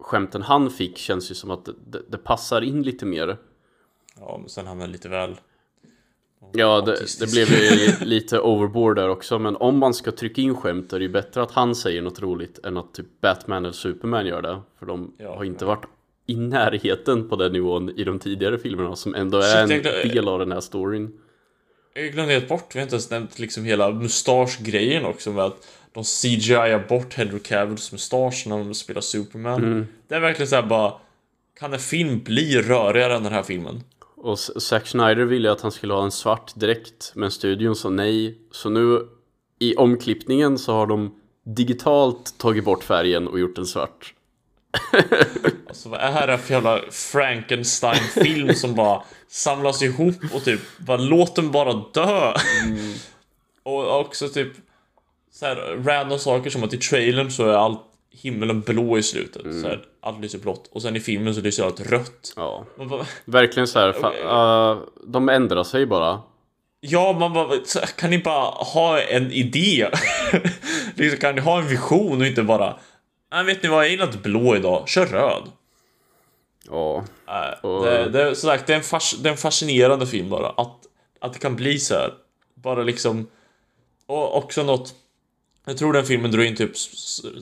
skämten han fick känns ju som att det, det passar in lite mer.
Ja, men sen hamnar lite väl...
Ja, det, det blev ju lite overboard där också Men om man ska trycka in skämt är det ju bättre att han säger något roligt Än att typ Batman eller Superman gör det För de
Ja.
har inte varit i närheten på den nivån i de tidigare filmerna Som ändå är
Shit,
en
glöm-
del av den här storyn
Jag glömde helt bort, vi har inte ens nämnt liksom hela mustaschgrejen också med att de CGI bort Henry Cavills mustasch när de spelar Superman. Det är verkligen såhär bara Kan en film bli rörigare än den här filmen?
Och Zack Snyder ville att han skulle ha en svart dräkt Men studion sa nej Så nu i omklippningen så har de digitalt tagit bort färgen och gjort den svart
Alltså vad är det här för jävla Frankenstein-film som bara samlas ihop och typ bara låt den bara dö. och också typ så här random saker som att i trailern så är allt himmelen blå i slutet. Så här, allt lyser blått. Och sen i filmen så lyser allt rött.
Ja,
bara,
verkligen så här, fa- uh, De ändrar sig bara
ja, man bara, kan ni bara ha en idé? liksom, kan ni ha en vision och inte bara Nej, vet ni vad? Jag gillar inte blå idag. Kör röd.
Ja,
Nej,
Och-
det, det, sagt, det, är en fas, det är en fascinerande film bara. Att, att det kan bli så här. Bara liksom... Och också något... Jag tror den filmen drog in typ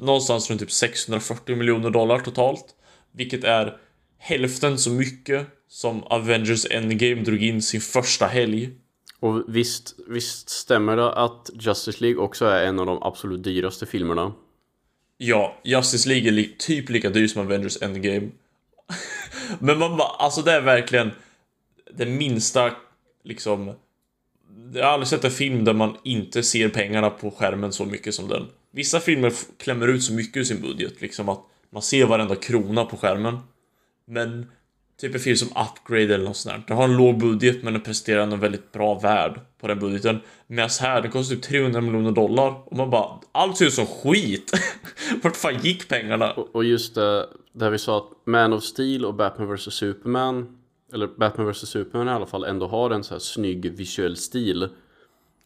någonstans runt typ 640 miljoner dollar totalt. Vilket är hälften så mycket som Avengers Endgame drog in sin första helg.
och visst, visst stämmer det att Justice League också är en av de absolut dyraste filmerna?
Ja, Justice League är typ lika dyr som Avengers Endgame. Men man bara, alltså det är verkligen det minsta liksom... Jag har aldrig sett en film där man inte ser pengarna på skärmen så mycket som den. Vissa filmer klämmer ut så mycket ur sin budget, liksom att man ser varenda krona på skärmen. Men typ en film som Upgrade eller något sånt där. Den har en låg budget men den presterar en väldigt bra värld på den budgeten. Medan här, den kostar typ 300 miljoner dollar och man bara, allt ser ut som skit! Vart fan gick pengarna?
Och, och just det, där vi sa att Man of Steel och Batman vs Superman eller Batman vs Superman i alla fall ändå har en så här snygg visuell stil.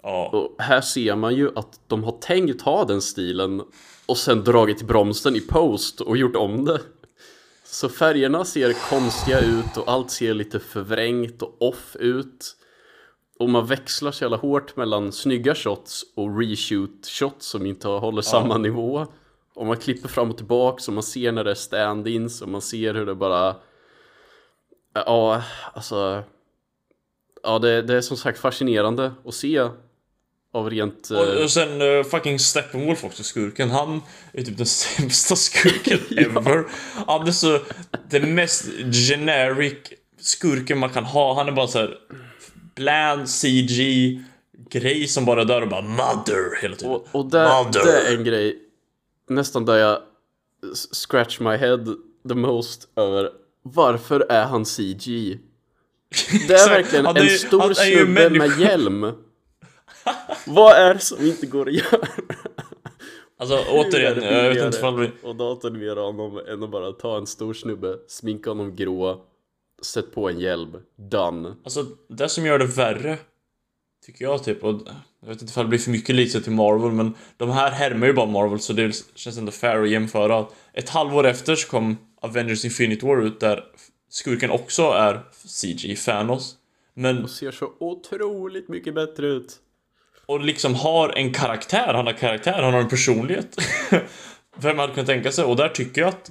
Ja,
Och här ser man ju att de har tänkt ha den stilen och sen dragit i bromsen i post och gjort om det. Så färgerna ser konstiga ut och allt ser lite förvrängt och off ut. Och man växlar så jävla hårt mellan snygga shots och reshoot shots som inte håller samma nivå. Och man klipper fram och tillbaka och man ser när det är stand-ins och man ser hur det bara... Ja, alltså... Ja, det, det är som sagt fascinerande att se av rent...
och,
eh,
och sen uh, fucking Steppenwolf också, skurken. Han är typ den sämsta skurken ever. Han är så... Den mest generic skurken man kan ha. Han är bara så här bland CG grej som bara dör och bara mother hela tiden.
Och, och det,
Mother.
det är en grej nästan där jag scratch my head the most över varför är han CG? Det är verkligen
är
en
ju-
stor snubbe med hjälm. Vad är det som inte går att göra?
Alltså återigen, jag vet inte ifall vi...
Och datorn mer honom än att bara ta en stor snubbe, sminka honom grå, sätt på en hjälm, done.
Alltså det som gör det värre Tycker jag typ och Jag vet inte ifall det blir för mycket likt till Marvel men De här härmar ju bara Marvel så det känns ändå fair att jämföra Ett halvår efter så kom Avengers Infinity War ut där Skurken också är CG, Thanos Men,
Och ser så otroligt mycket bättre ut.
och liksom har en karaktär, han har karaktär, han har en personlighet Vem hade kunnat tänka sig? Och där tycker jag att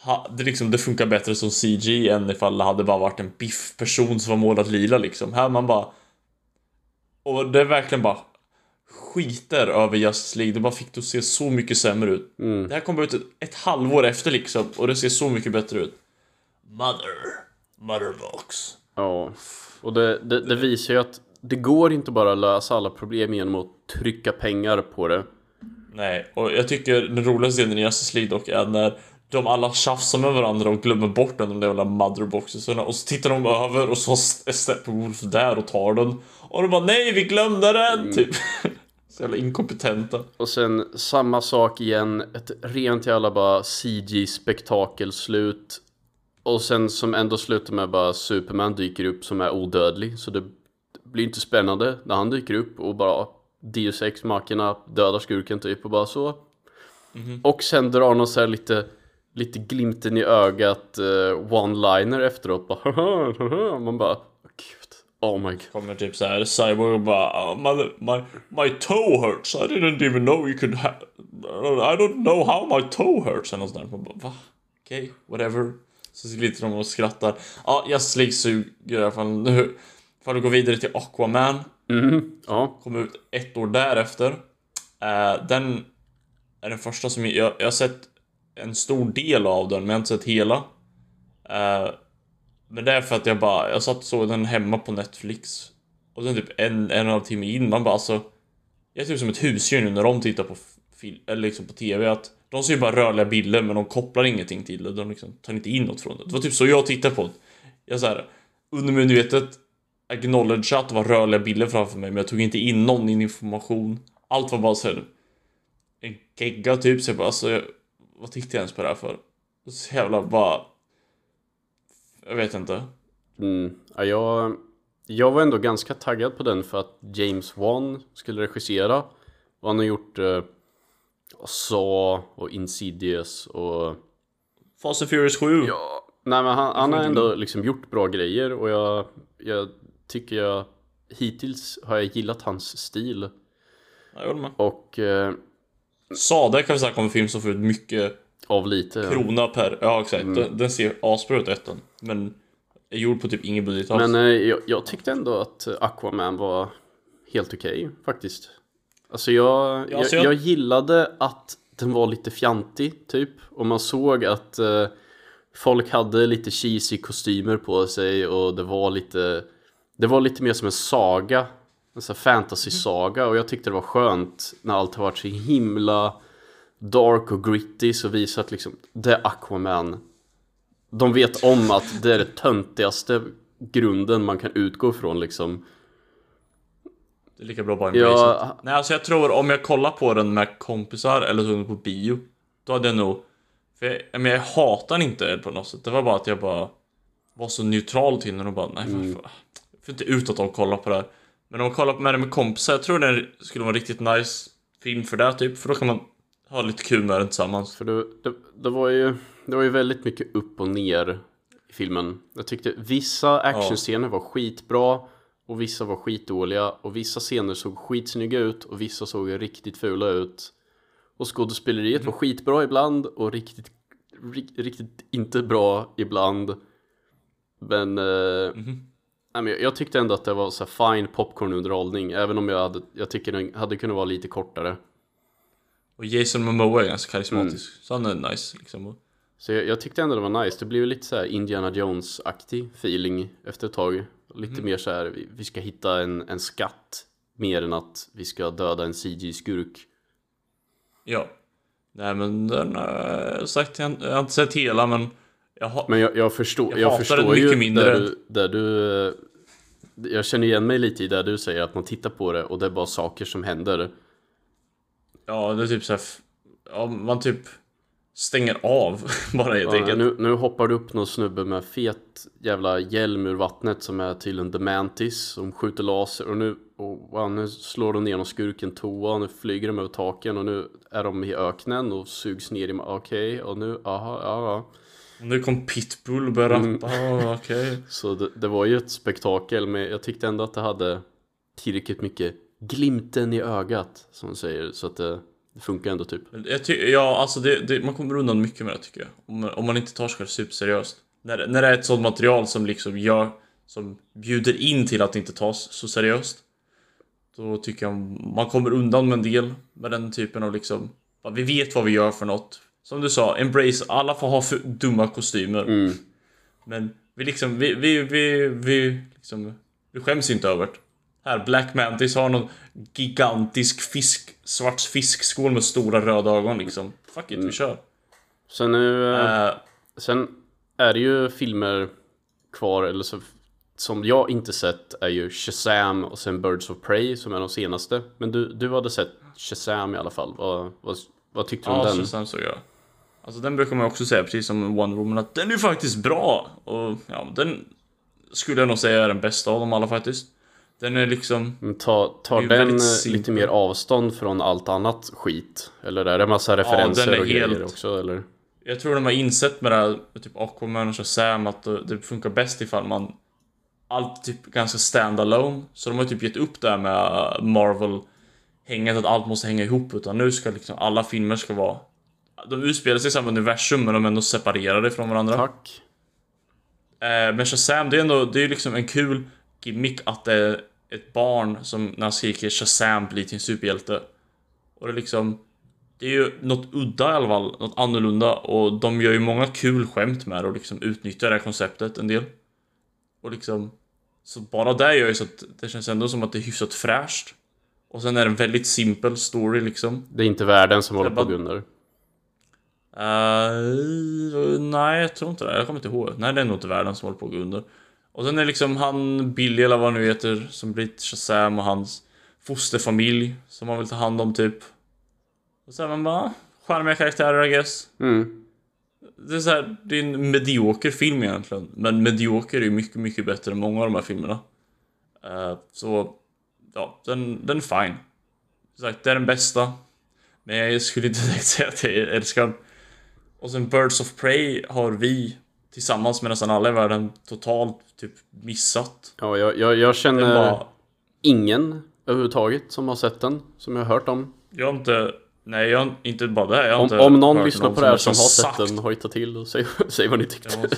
ha, det, liksom, det funkar bättre som CG än ifall det hade bara varit en biff-person som var målad lila liksom. Här man bara... Och det är verkligen bara skiter över Justice League. Det bara fick det att se så mycket sämre ut.
Mm.
Det här kom ut ett, ett halvår efter liksom och det ser så mycket bättre ut. Mother. Motherbox.
Ja, och det, det, det visar ju att det går inte bara att lösa alla problem genom att trycka pengar på det.
Nej, och jag tycker den roligaste delen i Justice League dock är när de alla tjafsar med varandra och glömmer bort den, de där jävla motherboxesarna och så tittar de över och så är Steppenwolf där och tar den och de bara nej vi glömde den! Typ. Så jävla inkompetenta.
Och sen samma sak igen, ett rent jävla bara CG-spektakelslut. Och sen som ändå slutar med bara Superman dyker upp som är odödlig. Så det blir inte spännande när han dyker upp och bara Deus Ex Machina dödar skurken typ och bara så. Och sen drar någon så här lite, lite glimten i ögat eh, one-liner efteråt. Bara. Man bara, oh my god.
Kommer typ såhär Cyborg och bara oh, my, my, my toe hurts, I didn't even know you could ha I don't know how my toe hurts eller något sånt där. Man bara va? Okej, okay, whatever. Så sitter de och skrattar. Ja, Justice League suger i alla fall. Nu får du gå vidare till Aquaman.
Mhm, ja.
Kom ut ett år därefter. Eh, den är den första som jag, jag har sett en stor del av den, men jag har inte sett hela. Eh, men det är för att jag bara, jag satt och såg den hemma på Netflix. Och sen typ en, en och en halv timme in, man bara alltså. Jag är typ som ett husdjur nu när de tittar på film, eller liksom på TV att de ser ju bara rörliga bilder men de kopplar ingenting till det. De liksom tar inte in något från det. Det var typ så jag tittade på det. Jag såhär, undermedvetet acknowledge att det var rörliga bilder framför mig men jag tog inte in någon information. Allt var bara såhär en gegga typ så jag bara alltså, jag, vad tittade jag ens på det här för? Så jävla bara jag vet inte.
Mm. Ja, jag, jag var ändå ganska taggad på den för att James Wan skulle regissera. Och han har gjort eh, Saw och Insidious och...
Fast and Furious 7.
Ja, nej men han, han har ändå liksom gjort bra grejer och jag, jag tycker jag hittills har jag gillat hans stil
Jag håller med.
och eh,
Sade kan vi snacka om en film som får ut mycket
av lite. ja.
krona per... Ja exakt.
Mm.
Den, den ser asbra ut ettan. Men är gjord på typ ingen budget alls.
Men eh, jag, jag tyckte ändå att Aquaman var helt okej faktiskt. Alltså jag,
Ja, alltså
jag,
jag-
jag gillade att den var lite fjantig typ. Och man såg att eh, folk hade lite cheesy kostymer på sig och det var lite Det var lite mer som en saga. En sån fantasy-saga och jag tyckte det var skönt när allt har varit så himla dark och gritty så visar att liksom det är Aquaman. De vet om att det är det töntigaste grunden man kan utgå ifrån liksom.
Det är lika bra bara
Ja.
Nej alltså jag tror om jag kollar på den med kompisar eller så på bio. Då hade jag nog... För jag, men jag hatar den inte på något sätt. Det var bara att jag bara var så neutral till den och bara nej
Mm.
Jag får inte ut att de kollar på det här. Men om man kollar med det med kompisar, jag tror det skulle vara en riktigt nice film för det typ. För då kan man ha lite kul med den tillsammans.
För det, det, det var ju Det var ju väldigt mycket upp och ner i filmen. Jag tyckte vissa actionscener var skitbra och vissa var skitdåliga och vissa scener såg skitsnygga ut och vissa såg riktigt fula ut. Och skådespeleriet var skitbra ibland och riktigt, ri- riktigt inte bra ibland. Men, eh, nej, men jag, jag tyckte ändå att det var så här fine popcornunderhållning även om jag hade, jag tycker den hade kunnat vara lite kortare.
Och Jason Momoa är ganska karismatisk. Så han är nice liksom.
Så jag, jag tyckte ändå det var nice. Det blev lite så här Indiana Jones-aktig feeling efter ett tag. Lite mer så här, vi, vi ska hitta en, en skatt mer än att vi ska döda en CG-skurk.
Ja. Nej men den, äh, sagt, jag, jag har inte sett hela men jag har...
Men jag, jag förstår,
Jag
jag
hatar
förstår
den mycket
ju
mindre
där du, där du... eh, Jag känner igen mig lite i det du säger, att man tittar på det och det är bara saker som händer.
Ja, det är typ såhär... Ja, man typ stänger av bara helt
Ja,
enkelt.
nu, nu hoppar det upp någon snubbe med fet jävla hjälm ur vattnet som är till en Demantis som skjuter laser och nu, och, wow, nu slår de ner någon skurken toa och nu flyger de över taken och nu är de i öknen och sugs ner i okej och nu, aha, ja, ja.
Nu kom Pitbull och började
Mm.
rappa, ah, okej.
Så det, det var ju ett spektakel men jag tyckte ändå att det hade tillräckligt mycket glimten i ögat som man säger så att det, det funkar ändå typ.
Ja, alltså det, det, man kommer undan mycket med det tycker jag. Om, man- om man inte tar sig själv superseriöst. När, när det är ett sånt material som liksom gör, som bjuder in till att inte tas så seriöst. Då tycker jag man kommer undan med en del med den typen av liksom, vi vet vad vi gör för något. Som du sa, embrace, alla får ha för dumma kostymer.
Mm.
Men vi liksom, vi, vi, vi, vi, liksom, vi skäms inte över det. Här, Black Mantis har någon gigantisk fisk, svart fiskskål med stora röda ögon liksom. Fuck it, vi kör.
Sen nu, Eh, Sen är det ju filmer kvar, eller så, som jag inte sett är ju Shazam och sen Birds of Prey som är de senaste. Men du, du hade sett Shazam i alla fall. Vad, vad, vad tyckte du om
ja,
den?
så sen så jag. Alltså den brukar man också säga, precis som Wonder Woman, att den är faktiskt bra. Och ja, den skulle jag nog säga är den bästa av dem alla faktiskt. Den är liksom,
Men Ta, tar den lite mer avstånd från allt annat skit? Eller är det massa referenser
är
och grejer
helt-
också? Eller?
jag tror de har insett med det här, med typ Aquaman och Shazam att det funkar bäst ifall man allt typ ganska stand-alone. Så de har typ gett upp det här med Marvel hänget att allt måste hänga ihop utan nu ska liksom alla filmer ska vara de utspelar sig i samma universum men de är ändå separerade från varandra.
Tack.
Eh, men Shazam, det är ändå, det är liksom en kul gimmick att det är ett barn som när han skriker Shazam blir till en superhjälte. Och det är liksom, det är ju något udda i alla fall, något annorlunda och de gör ju många kul skämt med det och liksom utnyttjar det här konceptet en del. Och liksom, så bara det gör ju så att det känns ändå som att det är hyfsat fräscht. Och sen är det en väldigt simpel story liksom.
Det är inte världen som håller på att under.
Uh, nej, jag tror inte det. Jag kommer inte ihåg. Nej, det är nog inte världen som håller på att gå under. Och sen är det liksom han, Billy eller vad han nu heter, som blir Shazam och hans fosterfamilj som man vill ta hand om typ. Och sen man bara, charmiga karaktärer I guess.
Mm.
Det är så här, det är en medioker film egentligen. Men medioker är ju mycket, mycket bättre än många av de här filmerna. Eh, så, ja, den, den är fine. Som sagt, det är den bästa. Men jag skulle inte direkt säga att jag älskar den. Och sen Birds of Prey har vi tillsammans med nästan alla i världen totalt typ missat.
Ja, jag, jag, jag känner
bara,
ingen överhuvudtaget som har sett den, som jag har hört om.
jag har inte, nej jag har inte bara det. Jag har
Om,
inte
om någon lyssnar på det här som har
sagt-
sett den, hojta till och säg, säg vad ni tyckte.
Ja.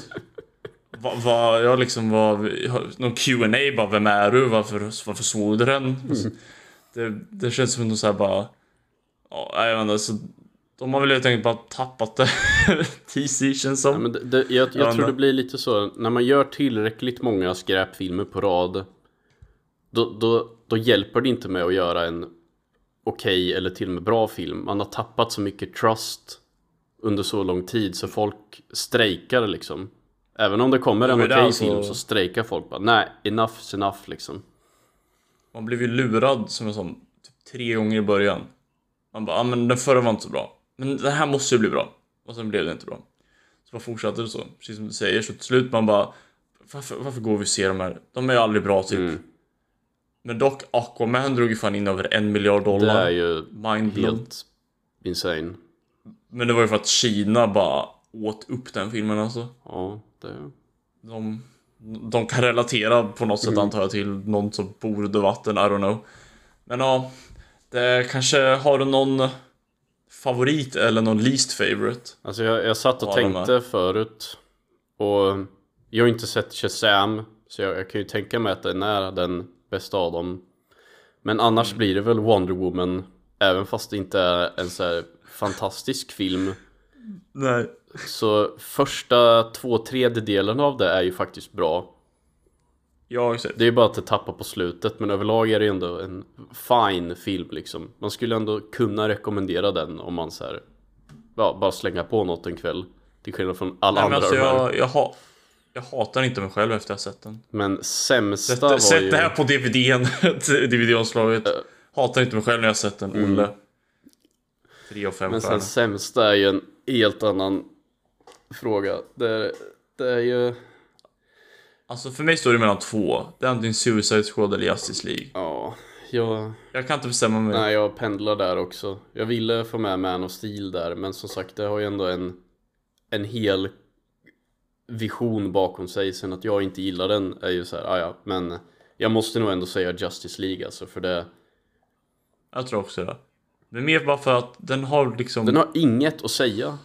Vad, vad, jag liksom var, någon Q&A bara, vem är du? Varför, varför såg du den?
Mm.
Det, det känns som något såhär bara, ja, jag vet inte, så de har väl helt enkelt bara tappat det. TC känns som.
Ja, men det, det, jag jag
Ja,
tror det blir lite så, när man gör tillräckligt många skräpfilmer på rad då, då, då hjälper det inte med att göra en okej eller till och med bra film. Man har tappat så mycket trust under så lång tid så folk strejkar liksom. Även om det kommer en okej
är alltså-
film så strejkar folk bara nej, enough is enough liksom.
Man blev ju lurad som jag sa, typ tre gånger i början. Man bara, ah, men den förra var inte så bra. Men den här måste ju bli bra. Och sen blev det inte bra. Så bara fortsatte det så, precis som du säger. Så till slut man bara, varför, varför går vi och ser de här? De är ju aldrig bra typ.
Mm.
Men dock, Aquaman drog ju fan in över en miljard
Det
dollar.
är ju
Mindblown.
helt insane.
Men det var ju för att Kina bara åt upp den filmen alltså.
Ja, det...
De, de kan relatera på något
Mm.
sätt antar jag till någon som bor under vatten, I don't know. Men ja, det kanske har du någon favorit eller någon least favorite?
Alltså jag, jag satt och
Ja,
tänkte förut och jag har inte sett Shazam så jag, jag kan ju tänka mig att den är den bästa av dem. Men annars blir det väl Wonder Woman även fast det inte är en så fantastisk film.
Nej.
Så första två tredjedelen av det är ju faktiskt bra.
Ju sett.
Det är ju bara att det tappar på slutet men överlag är det ändå en fine film liksom. Man skulle ändå kunna rekommendera den om man så här, ja, bara slänga på något en kväll. Till skillnad från alla
Nej,
andra
alltså jag, jag, ha, jag hatar inte mig själv efter jag sett den.
Men sämsta
Sätt,
var
sätt
ju...
det här på DVDn, DVD-omslaget. Hatar inte mig själv när jag sett den, Olle. Tre av fem
Mm. Men
stjärnor.
sen sämsta är ju en helt annan fråga. Det, det är ju...
Alltså för mig står det mellan två. Det är antingen Suicide Squad eller Justice League.
Ja, jag...
Jag kan inte bestämma mig.
Nej, jag pendlar där också. Jag ville få med Man of Steel där, men som sagt, det har ju ändå en, en hel vision bakom sig. Sen att jag inte gillar den är ju så här, "Ah, ja, men jag måste nog ändå säga Justice League alltså, för det...
Jag tror också det. Men mer bara för att den har liksom...
Den har inget att säga.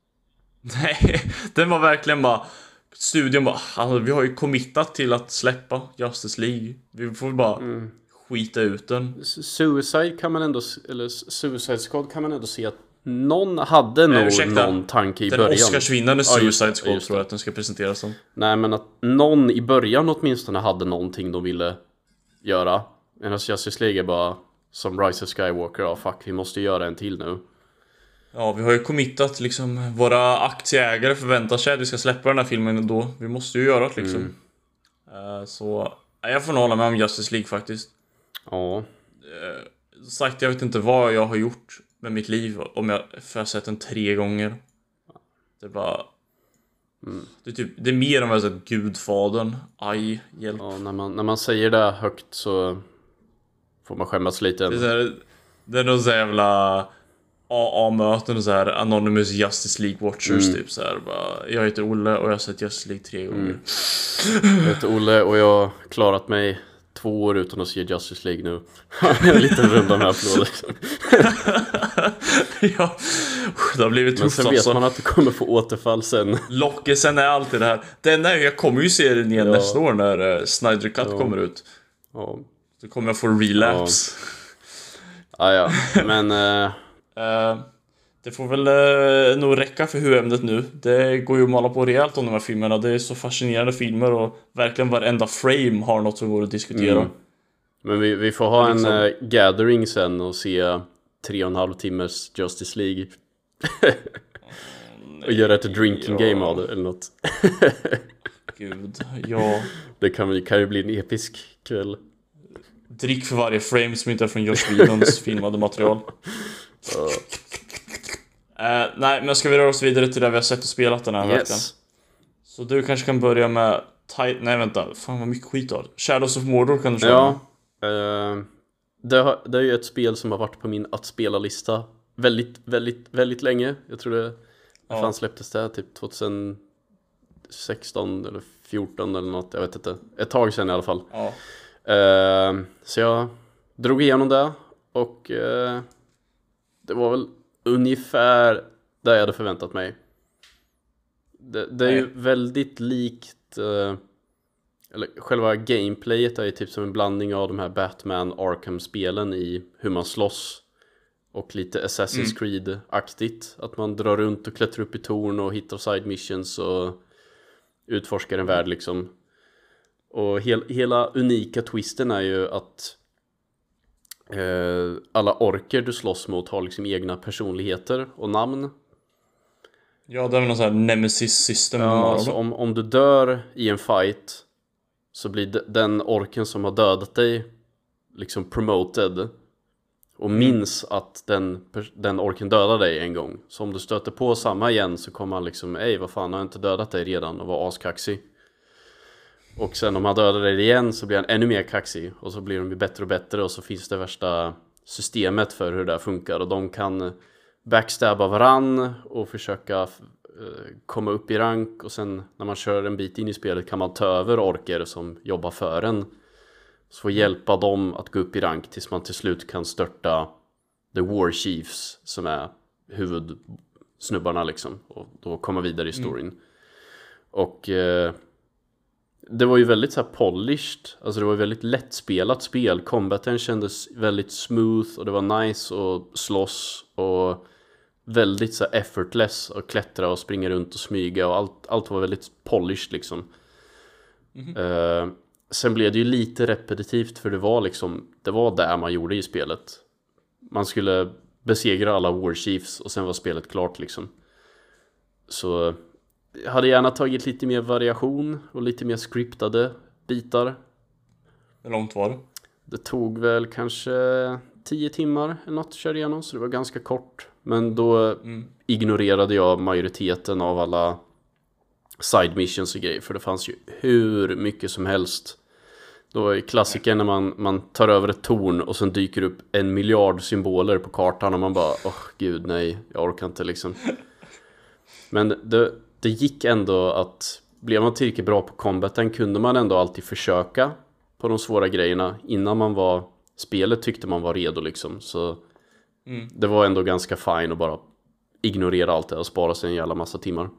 Nej, den var verkligen bara... Studion bara, alltså, vi har ju committat till att släppa Justice League. Vi får bara
Mm.
skita ut den.
Su- Suicide kan man ändå, eller Suicide Squad kan man ändå se att någon hade nog
ursäkta.
någon tanke i
Den
början.
Oscarsvinnande
Ja, just
Suicide Squad
just
tror jag att den ska presenteras som.
Nej men att någon i början åtminstone hade någonting de ville göra. Medan Justice League är bara som Rise of Skywalker, ja fuck vi måste göra en till nu.
Ja, vi har ju committat liksom. Våra aktieägare förväntar sig att vi ska släppa den här filmen då. Vi måste ju göra det liksom.
Mm.
Eh, så, jag får nog hålla med om Justice League faktiskt.
Ja,
Som sagt, jag vet inte vad jag har gjort med mitt liv om jag, för jag har sett den tre gånger. Det är bara...
Mm.
Det, är typ, det är mer än vad jag sett Gudfadern. Aj, hjälp.
ja när, man, när man säger det högt så får man skämmas lite.
Det är, det är någon så jävla AA-möten och så här Anonymous Justice League Watchers
Mm.
typ så här, bara, Jag heter Olle och jag har sett Justice League tre gånger.
Mm. Jag heter Olle och jag har klarat mig två år utan att se Justice League nu. en liten runda med applåder.
ja, det har blivit
Men
tufft
sen vet
alltså.
man att du kommer få återfall sen.
Lockelsen är alltid det här. Den är, jag kommer ju se den igen
Ja.
nästa år när uh, Snyder Cut
Ja.
kommer ut.
Ja,
Då kommer jag få relapse.
ah, ja. men eh,
Eh, det får väl uh, nog räcka för huvudämnet nu. Det går ju att mala på rejält om de här filmerna. Det är så fascinerande filmer och verkligen varenda frame har något som går att diskutera.
Mm. Men vi, vi får ha en
Liksom.
eh, gathering sen och se tre och en halv timmes Justice League. och göra ett drinking
ja.
game av det eller något.
Gud, ja.
Det kan, kan ju bli en episk kväll.
Drick för varje frame som inte är från Josh Whedons filmade material. Eh, nej, men ska vi röra oss vidare till det vi har sett och spelat den här veckan?
Yes.
Så du kanske kan börja med... Nej, vänta. Fan vad mycket skit du har. Shadows of Mordor kan du köra.
Ja. eh, det, har, det är ju ett spel som har varit på min att spela-lista väldigt, väldigt, väldigt länge. Jag tror det,
Ja.
fan släpptes det? Typ 2016 eller 14 eller något, jag vet inte. Ett tag sedan i alla fall.
Ja.
Eh, så jag drog igenom det och det var väl ungefär det jag hade förväntat mig. Det, det är ju väldigt likt eh, eller själva gameplayet är ju typ som en blandning av de här Batman Arkham-spelen i hur man slåss och lite Assassin's Creed-aktigt. Att man drar runt och klättrar upp i torn och hittar side missions och utforskar en värld liksom. Och hel, hela unika twisten är ju att alla orker du slåss mot har liksom egna personligheter och namn.
Ja, det är väl någon sån här nemesis system.
Ja, alltså om, om du dör i en fight så blir de- den orken som har dödat dig liksom promoted och minns att den, den orken dödade dig en gång. Så om du stöter på samma igen så kommer han liksom Ej vad fan har jag inte dödat dig redan och var askaxig. Och sen om han dödar dig igen så blir han ännu mer kaxig och så blir de ju bättre och bättre och så finns det värsta systemet för hur det där funkar och de kan backstabba varann och försöka eh, komma upp i rank och sen när man kör en bit in i spelet kan man ta över orker som jobbar för en. Så hjälpa dem att gå upp i rank tills man till slut kan störta The War Chiefs som är huvudsnubbarna liksom och då komma vidare i storyn. Och eh, det var ju väldigt så här polished, alltså det var ju väldigt lättspelat spel. Combaten kändes väldigt smooth och det var nice att slåss och väldigt så här effortless att klättra och springa runt och smyga och allt, allt var väldigt polished liksom. Eh, sen blev det ju lite repetitivt för det var liksom, det var där man gjorde i spelet. Man skulle besegra alla War Chiefs och sen var spelet klart liksom. Så jag hade gärna tagit lite mer variation och lite mer scriptade bitar.
Hur långt var det?
Det tog väl kanske 10 timmar eller något att köra igenom så det var ganska kort. Men då ignorerade jag majoriteten av alla side missions och grejer för det fanns ju hur mycket som helst. Då är klassikern när man, man tar över ett torn och sen dyker upp en miljard symboler på kartan och man bara åh gud nej, jag orkar inte liksom. Men det, det gick ändå att blev man tillräckligt bra på combaten kunde man ändå alltid försöka på de svåra grejerna innan man var spelet tyckte man var redo liksom så det var ändå ganska fine att bara ignorera allt det och spara sig en jävla massa timmar.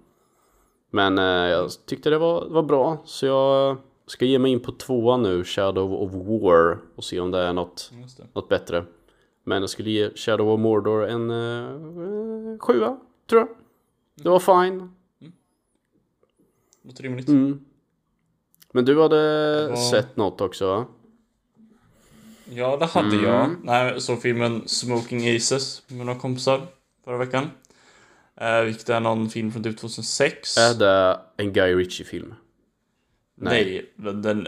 Men eh, jag tyckte det var, var bra så jag ska ge mig in på tvåan nu, Shadow of War och se om det är något,
Just det.
något bättre. Men jag skulle ge Shadow of Mordor en eh, sjua, tror jag. Det var fine.
Låter rimligt.
Mm. Men du hade
var-
sett något också va?
Ja, det hade
Mm.
jag. Nej, jag såg filmen Smoking Aces med några kompisar förra veckan. Eh, vilket är någon film från typ 2006.
Är det en Guy Ritchie-film?
Nej, men den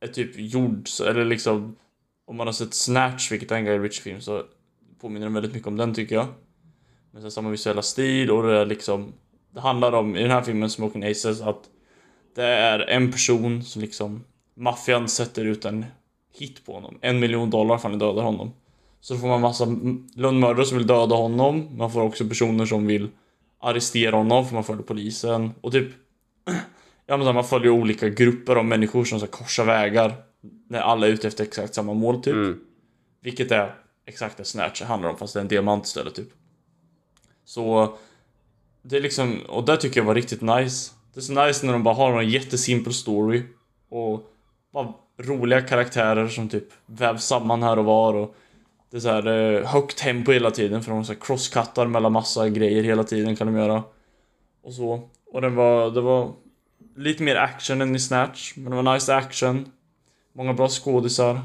är typ gjord eller liksom om man har sett Snatch, vilket är en Guy Ritchie-film, så påminner den väldigt mycket om den tycker jag. Med samma visuella stil och det är liksom Det handlar om, i den här filmen Smoking Aces, att det är en person som liksom Maffian sätter ut en hit på honom. En miljon dollar för att dödar honom. Så får man massa lönnmördare som vill döda honom. Man får också personer som vill arrestera honom för man följer polisen. Och typ Ja men så här, man följer olika grupper av människor som så här, korsar vägar. När alla är ute efter exakt samma mål typ.
Mm.
Vilket är exakt det Snatch handlar om fast det är en diamant istället typ. Så det är liksom, och det tycker jag var riktigt nice. Det är så nice när de bara har en jättesimpel story och bara roliga karaktärer som typ vävs samman här och var och det är så här eh, högt tempo hela tiden för de så här crosskattar mellan massa grejer hela tiden kan de göra. Och så. Och den var, det var lite mer action än i Snatch, men det var nice action. Många bra skådisar.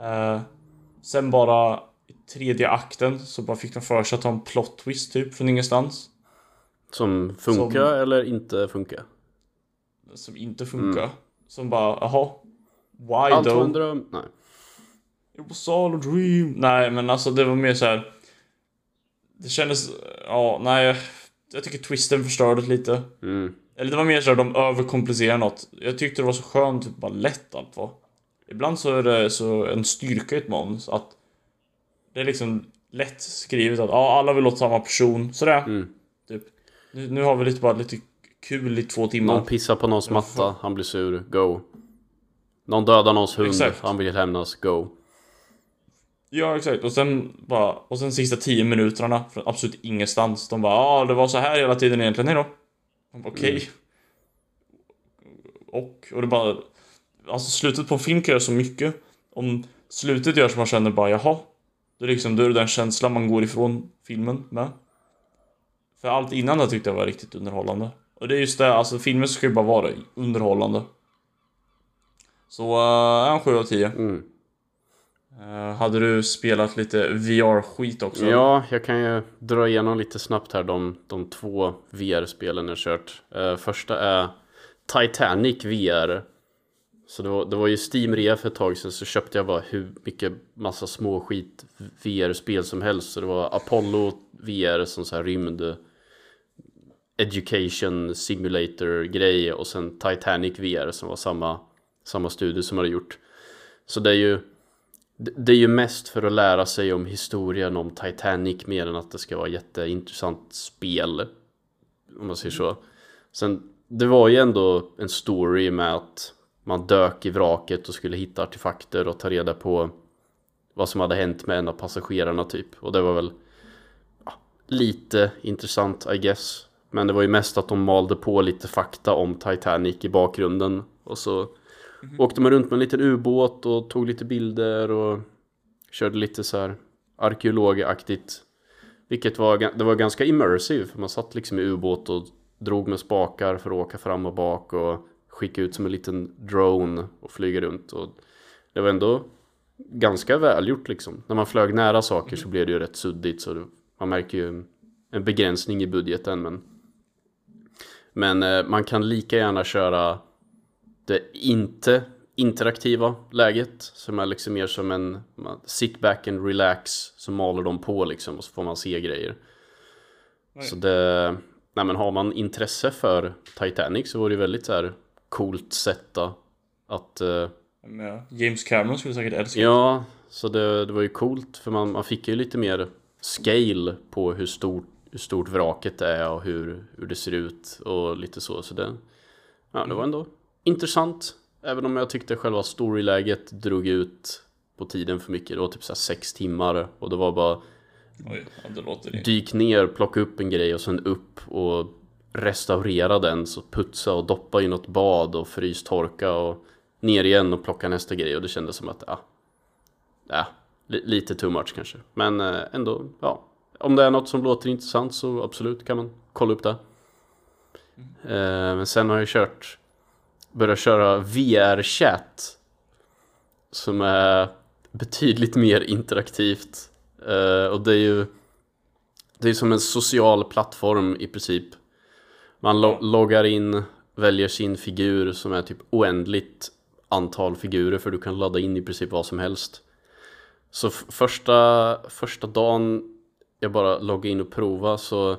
Eh, sen bara i tredje akten så bara fick de för sig att ha en plot twist typ från ingenstans.
Som funkar eller inte funkar?
Som inte funkar. Som bara, jaha. Why
Allt
though?
en dröm? Nej.
It was all a dream. Nej, men alltså det var mer så här. Det kändes, ja, nej. Jag tycker twisten förstörde lite.
Mm.
Eller det var mer så att de överkomplicerar något. Jag tyckte det var så skönt, typ bara lätt allt var. Ibland så är det så en styrka i ett manus att det är liksom lätt skrivet att ja, alla vill åt samma person. Sådär.
Mm.
Nu, nu har vi lite bara lite kul i två timmar.
Någon pissar på någons matta, han blir sur, go. Någon dödar någons hund,
Exakt.
han vill hämnas, go.
Ja exakt. Och sen bara Och sen sista 10 minuterna från absolut ingenstans. De bara ja det var så här hela tiden egentligen. Hejdå Okej.
Mm.
Och Och det bara Alltså slutet på en film kan göra så mycket. Om slutet gör så man känner bara jaha. Då är, liksom, då är det den känslan man går ifrån filmen med För allt innan det tyckte jag var riktigt underhållande Och det är just det, alltså filmen ska ju bara vara underhållande Så uh, en 7 av 10
Mm.
Eh, hade du spelat lite VR-skit också?
Ja, jag kan ju dra igenom lite snabbt här de, de två VR-spelen jag kört. Eh, första är Titanic VR. Så det var, det var ju Steam-rea för ett tag sedan så köpte jag bara hur mycket massa små skit VR-spel som helst. Så det var Apollo VR som så här rymd Education Simulator grej och sen Titanic VR som var samma, samma studio som hade gjort. Så det är ju det det är ju mest för att lära sig om historien om Titanic mer än att det ska vara jätteintressant spel. Om man säger så. Sen, det var ju ändå en story med att man dök i vraket och skulle hitta artefakter och ta reda på vad som hade hänt med en av passagerarna typ. Och det var väl ja, lite intressant I guess. Men det var ju mest att de malde på lite fakta om Titanic i bakgrunden. Och så åkte man runt med en liten ubåt och tog lite bilder och körde lite så här arkeologaktigt. Vilket var, det var ganska immersive. för Man satt liksom i ubåt och drog med spakar för att åka fram och bak och skicka ut som en liten drone och flyga runt. Och det var ändå ganska välgjort liksom. När man flög nära saker så blev det ju rätt suddigt så man märker ju en, en begränsning i budgeten men men eh, man kan lika gärna köra det inte interaktiva läget som är liksom mer som en sit back and relax så maler de på liksom och så får man se grejer.
Nej.
Så det, nej men har man intresse för Titanic så vore det väldigt så här coolt sätta att eh,
ja, James Cameron skulle säkert älska.
Ja, så det, det var ju coolt för man, man fick ju lite mer scale på hur stort, hur stort vraket är och hur, hur det ser ut och lite så. Så det, ja, det var ändå intressant. Även om jag tyckte själva storyläget drog ut på tiden för mycket. Det var typ så sex timmar och det var bara
Oj, det
dyk ner, plocka upp en grej och sen upp och restaurera den. Så putsa och doppa i något bad och frystorka och ner igen och plocka nästa grej. Och det kändes som att, ja, ja li- lite too much kanske. Men eh, ändå, ja. Om det är något som låter intressant så absolut kan man kolla upp det. Eh, men sen har jag kört, börjat köra VR-chat. Som är betydligt mer interaktivt. Eh, och det är ju det är som en social plattform i princip. Man lo- loggar in, väljer sin figur som är typ oändligt antal figurer för du kan ladda in i princip vad som helst. Så första, första dagen jag bara loggade in och prova så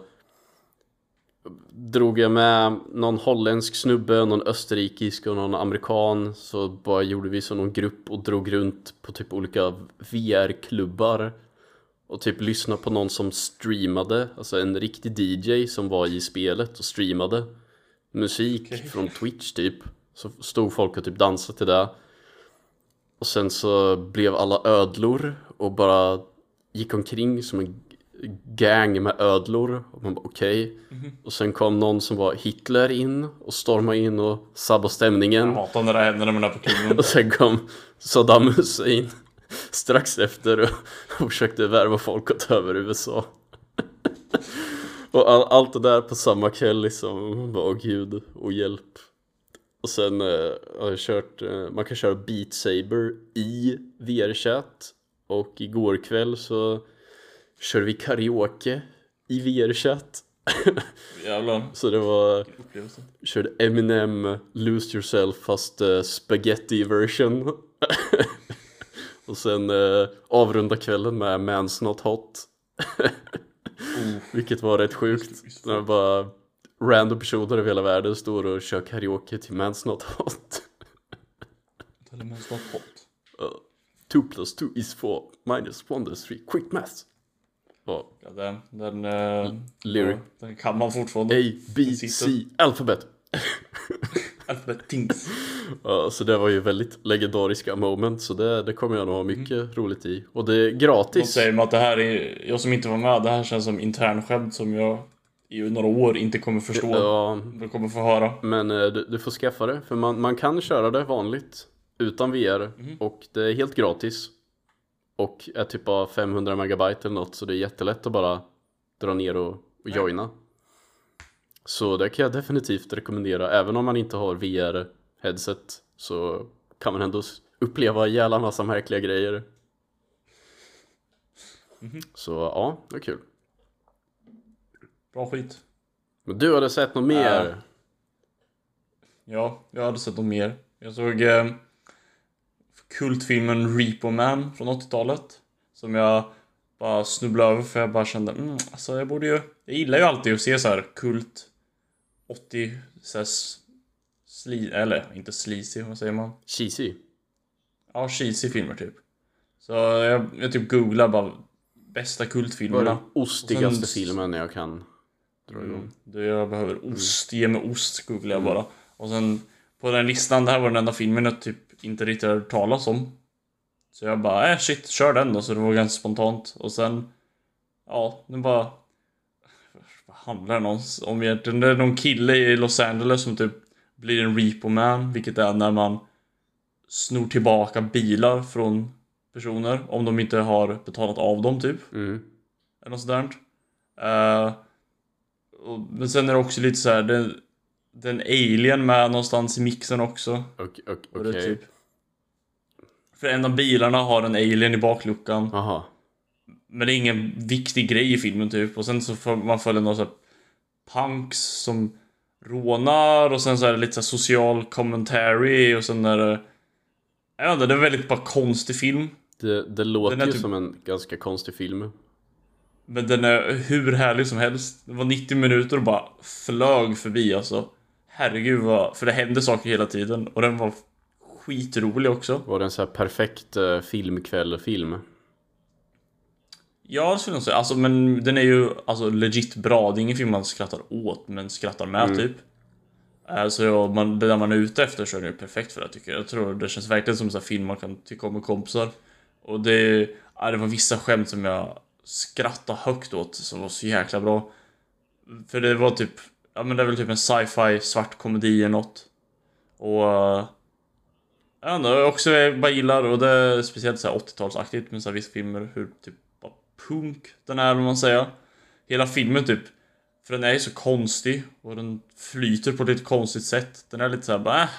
drog jag med någon holländsk snubbe, någon österrikisk och någon amerikan så bara gjorde vi som någon grupp och drog runt på typ olika VR-klubbar och typ lyssna på någon som streamade, alltså en riktig DJ som var i spelet och streamade musik
Okej.
från Twitch typ. Så stod folk och typ dansade till det. Och sen så blev alla ödlor och bara gick omkring som en gang med ödlor. Och man bara okej. Och sen kom någon som var Hitler in och stormade in och sabbade stämningen.
Jag hatar när det händer när man är på klubben.
Och sen kom Saddam Hussein strax efter och, och försökte värva folk att ta över USA. och all, allt det där på samma kväll liksom. Man bara, Åh gud, och hjälp. Och sen eh, har jag kört, eh, man kan köra Beat Saber i VR-chatt. Och igår kväll så körde vi karaoke i VR-chatt.
Jävlar.
Så det var körde Eminem Lose Yourself fast uh, spaghetti version Och sen uh, avrunda kvällen med Man's Not Hot
Oh.
Vilket var rätt sjukt När bara random personer över hela världen står och kör karaoke till Man's Not Hot
Tell hot.
uh, 2 plus 2 is 4 minus 1 is 3 quick math Ja,
Ja, den, den, eh,
Lyric.
ja, den kan man fortfarande.
A, B, C, alfabet.
Alphabet Things.
Ja, så det var ju väldigt legendariska moment så det, det kommer jag nog ha mycket roligt i. Och det är gratis.
säger mig att det här är, jag som inte var med, det här känns som internskämt som jag i några år inte kommer förstå.
Ja,
Jag kommer få höra.
men eh, du, du får skaffa det för man, man kan köra det vanligt utan VR och det är helt gratis. Och är typ bara 500 megabyte eller något så det är jättelätt att bara dra ner och, och joina. Så det kan jag definitivt rekommendera även om man inte har VR headset så kan man ändå uppleva jävla massa märkliga grejer. Så ja, det är kul.
Bra skit.
Men du hade sett något mer?
Ja, jag hade sett något mer. Jag såg eh, kultfilmen Repo Man från 80-talet. Som jag bara snubblade över för jag bara kände, mm, alltså jag borde ju... Jag gillar ju alltid att se så här kult 80 så här, sli, eller inte sleazy, vad säger man?
Cheesy?
Ja, cheesy filmer typ. Så jag, jag typ googlar bara bästa kultfilmerna.
den ostigaste
sen-
filmen jag kan dra igång?
Mm. Det jag behöver ost, ge mig ost googlar jag bara. Och sen på den listan, det här var den enda filmen jag typ inte riktigt hört talas om. Så jag bara, äh shit, kör den då. Så det var ganska spontant. Och sen, ja, nu bara... Vad handlar den om? om egentligen? Det är någon kille i Los Angeles som typ blir en repo man, vilket är när man snor tillbaka bilar från personer om de inte har betalat av dem typ.
Mm.
Eller något sådant. Eh, och, men sen är det också lite så här, den, den alien med någonstans i mixen också.
Okej. ok-
Och det är
okej.
typ, för en av bilarna har en alien i bakluckan.
Aha.
Men det är ingen viktig grej i filmen typ. Och sen så får man följa några så här punks som rånar och sen så är det lite så social commentary och sen är det... Jag vet inte, det är en väldigt bara konstig film.
Det, det låter ju
typ-
som en ganska konstig film.
Men den är hur härlig som helst. Det var 90 minuter och bara flög förbi alltså. Herregud vad... För det hände saker hela tiden. Och den var skitrolig också.
Var det en så här perfekt uh, filmkväll-film?
Ja, det skulle jag säga. Alltså, men den är ju alltså legit bra. Det är ingen film man skrattar åt, men skrattar med typ. Eh, Så ja, man, det där man är ute efter så är det ju perfekt för det tycker jag. Jag tror det känns verkligen som en film man kan tycka om med kompisar. Och det, ja, det var vissa skämt som jag skrattade högt åt som var så jäkla bra. För det var typ, ja men det är väl typ en sci-fi svart komedi eller något. Och... Jag vet inte, jag också bara gillar och det är speciellt så här 80-talsaktigt med så här vissa filmer hur typ bara punk den är, om man säger. Hela filmen typ, för den är ju så konstig och den flyter på ett lite konstigt sätt. Den är lite såhär bara äh,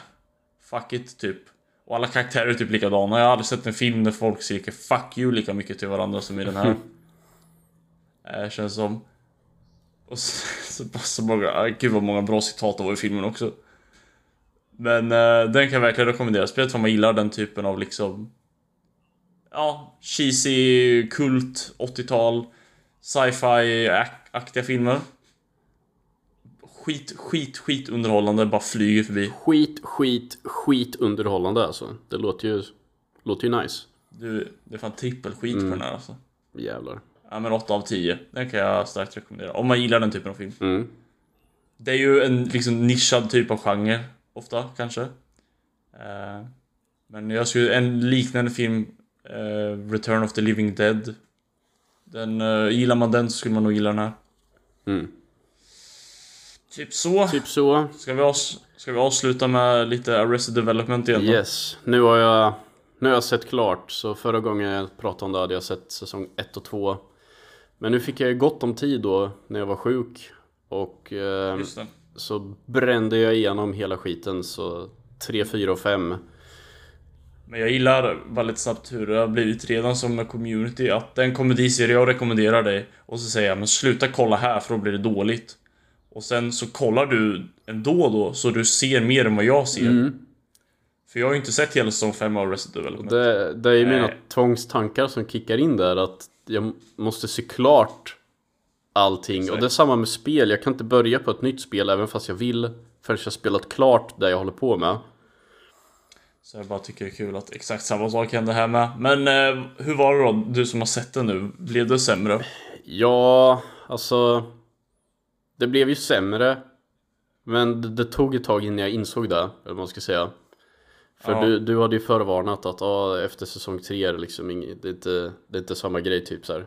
fuck it typ. Och alla karaktärer är typ likadana. Jag har aldrig sett en film där folk skriker 'fuck you' lika mycket till varandra som i den här. äh, känns som. Och så, så, så många, gud vad många bra citat det var i filmen också. Men eh, den kan jag verkligen rekommendera. Speciellt om man gillar den typen av liksom Ja, cheesy, kult, 80-tal Sci-fi-aktiga filmer Skit, skit, skit underhållande, bara flyger förbi
Skit, skit, skit underhållande alltså. Det låter ju, låter ju nice.
du, Det är fan trippelskit på den här alltså
Jävlar.
Ja men 8 av 10, den kan jag starkt rekommendera Om man gillar den typen av film
Mm.
Det är ju en liksom nischad typ av genre Ofta kanske Eh, Men jag skulle, en liknande film eh, Return of the Living Dead Den, eh, gillar man den så skulle man nog gilla den här
Mm.
Typ så
Typ så.
Ska vi, avs- ska vi avsluta med lite Arrested Development igen då?
Yes. Nu har jag, nu har jag sett klart. Så förra gången jag pratade om det hade jag sett säsong 1 och 2. Men nu fick jag ju gott om tid då när jag var sjuk. Och eh,
Just det.
Så brände jag igenom hela skiten. Så 3, 4 och 5.
Men jag gillar lite snabbt hur det har blivit redan som en community att den komediserie jag rekommenderar dig och så säger jag men sluta kolla här för då blir det dåligt. Och sen så kollar du ändå då så du ser mer än vad jag ser. För jag har ju inte sett hela säsong 5 av Resident Development.
Det, det är ju mina tvångstankar som kickar in där. Att jag måste se klart allting. Och det är samma med spel. Jag kan inte börja på ett nytt spel även fast jag vill. Förrän jag spelat klart det jag håller på med.
Så jag bara tycker det är kul att exakt samma sak hände här med. Men eh, hur var det då? Du som har sett den nu. Blev det sämre?
Ja, alltså Det blev ju sämre Men det, det tog ett tag innan jag insåg det, eller vad man ska säga För
Ja.
du, du hade ju förvarnat att ah, efter säsong 3 är det liksom inget, det, är inte, det är inte samma grej typ så här.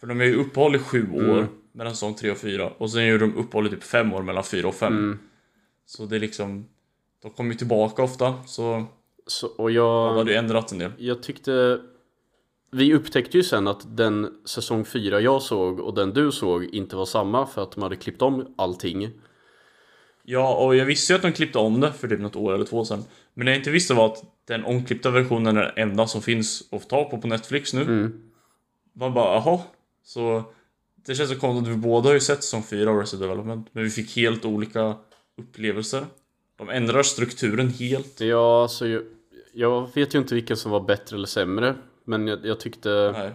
För de är ju uppehåll i sju år
Mm.
Mellan säsong 3 och 4 och sen är de uppehåll i typ fem år mellan 4 och 5
Mm.
Så det är liksom De kommer ju tillbaka ofta så
Så, och jag,
hade ju ändrat en del.
jag tyckte Vi upptäckte ju sen att den säsong 4 jag såg och den du såg inte var samma för att de hade klippt om allting.
Ja, och jag visste ju att de klippte om det för typ något år eller två sedan. Men det jag inte visste var att den omklippta versionen är den enda som finns att få tag på på Netflix nu.
Mm.
Man bara, jaha. Så Det känns så konstigt, vi båda har ju sett säsong 4 av Resident Development Men vi fick helt olika upplevelser De ändrar strukturen helt
Ja, alltså jag, jag vet ju inte vilken som var bättre eller sämre Men jag, jag tyckte
Nej.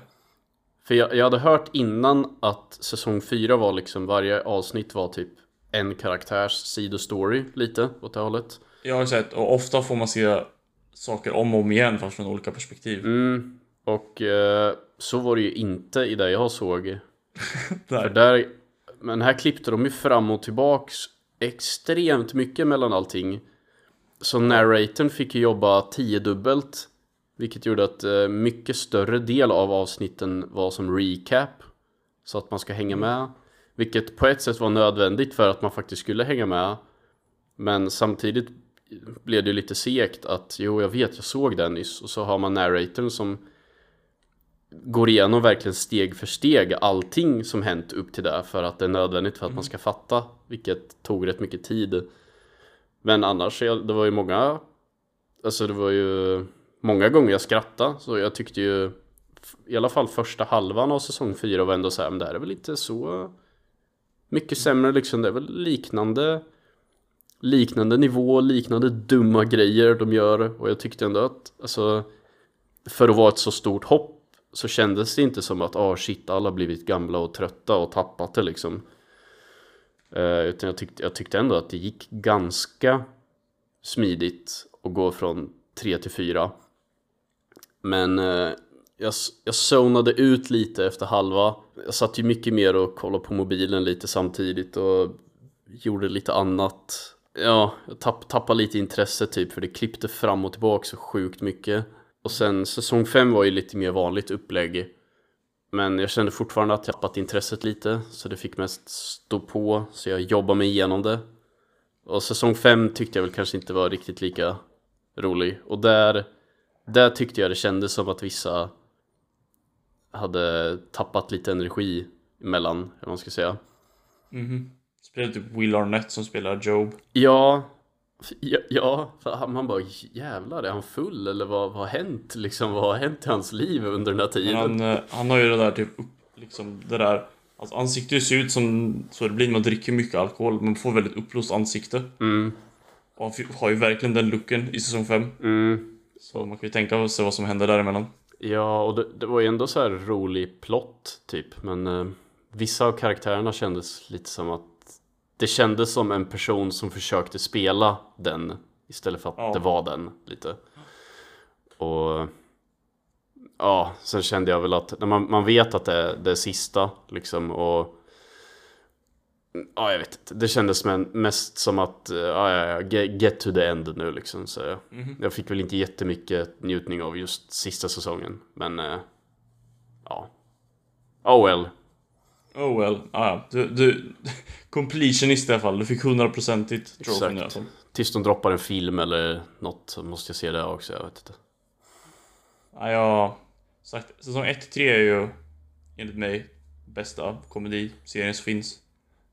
För jag, jag hade hört innan att säsong 4 var liksom varje avsnitt var typ en karaktärs sidostory lite åt det hållet.
Jag har sett, och ofta får man se saker om och om igen fast från olika perspektiv.
Mm, och eh, så var det ju inte i det jag såg. För
Där.
där, men här klippte de ju fram och tillbaks extremt mycket mellan allting. Så narratorn fick ju jobba tiodubbelt. Vilket gjorde att eh, mycket större del av avsnitten var som recap. Så att man ska hänga med. Vilket på ett sätt var nödvändigt för att man faktiskt skulle hänga med. Men samtidigt blev det ju lite segt att jo jag vet jag såg den nyss och så har man narratorn som går igenom verkligen steg för steg allting som hänt upp till det för att det är nödvändigt för att man ska fatta vilket tog rätt mycket tid. Men annars det var ju många alltså det var ju många gånger jag skrattade så jag tyckte ju i alla fall första halvan av säsong 4 var ändå så här, men det här är väl inte så mycket sämre liksom det är väl liknande liknande nivå, liknande dumma grejer de gör. Och jag tyckte ändå att alltså för att vara ett så stort hopp så kändes det inte som att ah shit alla blivit gamla och trötta och tappat det liksom. Eh, utan jag tyckte, jag tyckte ändå att det gick ganska smidigt att gå från 3 till 4. Men eh, jag, jag zonade ut lite efter halva. Jag satt ju mycket mer och kollade på mobilen lite samtidigt och gjorde lite annat. Ja, jag tapp, tappade lite intresse typ för det klippte fram och tillbaka så sjukt mycket. Och sen säsong 5 var ju lite mer vanligt upplägg. Men jag kände fortfarande att jag tappat intresset lite så det fick mest stå på så jag jobbade mig igenom det. Och säsong 5 tyckte jag väl kanske inte var riktigt lika rolig. Och där, där tyckte jag det kändes som att vissa hade tappat lite energi emellan, eller vad man ska säga.
Mhm. Spelar typ Will Arnett som spelar Job.
Ja, ja, man bara jävlar är han full eller vad, vad har hänt liksom? Vad har hänt i hans liv under den här tiden?
han, eh, han har ju det där typ, liksom det där Alltså ansiktet ser ut som så det blir när man dricker mycket alkohol, man får väldigt uppblåst ansikte.
Mm,
Och han har ju verkligen den looken i säsong 5.
mm.
Så man kan ju tänka sig vad som händer däremellan.
Ja, och det, det var ju ändå så här rolig plott typ, men eh, vissa av karaktärerna kändes lite som att det kändes som en person som försökte spela den istället för att
Ja.
det var den lite. Och ja, sen kände jag väl att när man, man vet att det är det är sista liksom och Ja, jag vet inte. Det kändes mest som att, eh, ja, ja, ja, get, to the end nu liksom. Så jag,
Mhm.
jag fick väl inte jättemycket njutning av just sista säsongen. Men, eh, ja. Oh well.
Oh well, ah, ja. Du, du, completionist i alla fall. Du fick 100%igt trophy i alla fall.
Tills de droppar en film eller något så måste jag se det också, jag vet inte.
Ja, jag har sagt, säsong 1-3 är ju enligt mig bästa komediserien som finns.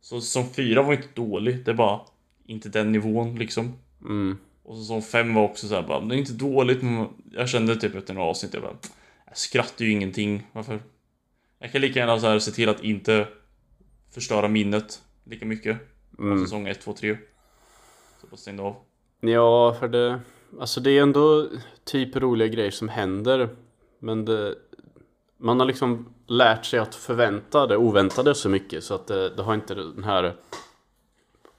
Så säsong 4 var inte dålig, det är bara inte den nivån liksom.
Mm.
Och säsong 5 var också såhär bara, det är inte dåligt men jag kände typ efter några avsnitt, jag bara Jag skrattar ju ingenting, varför? Jag kan lika gärna så här se till att inte förstöra minnet lika mycket. Av
Mm.
säsong 1, 2, 3. Så bara stängde av.
Ja, för det... Alltså det är ändå typ roliga grejer som händer. Men det... Man har liksom lärt sig att förvänta det oväntade så mycket så att det, det har inte den här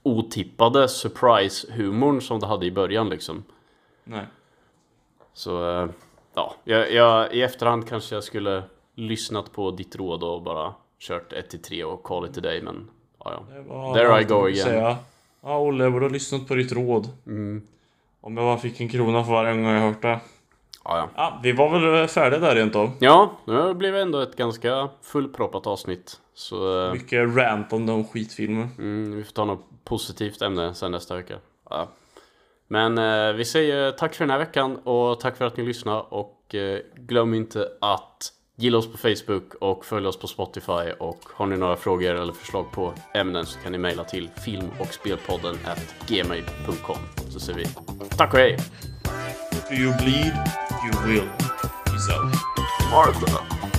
otippade surprise-humorn som det hade i början liksom.
Nej.
Så eh, ja, jag, jag, i efterhand kanske jag skulle lyssnat på ditt råd och bara kört 1-3 och call it a day men ja, ja. There I go again.
Säga. Ja, Olle, jag borde ha lyssnat på ditt råd.
Mm.
Om jag bara fick en krona för varje gång jag hört det.
Ja, ja.
Ja, vi var väl färdiga där rent av.
Ja, nu blev det ändå ett ganska fullproppat avsnitt. Så eh,
Mycket rant om de skitfilmer.
mm, vi får ta något positivt ämne sen nästa vecka. Ja. Men eh, vi säger tack för den här veckan och tack för att ni lyssnade och eh, glöm inte att gilla oss på Facebook och följ oss på Spotify och har ni några frågor eller förslag på ämnen så kan ni mejla till film och spelpodden at gmail.com så ser vi. Tack och hej!
Do you bleed? You will. Peace out.
Ha det bra.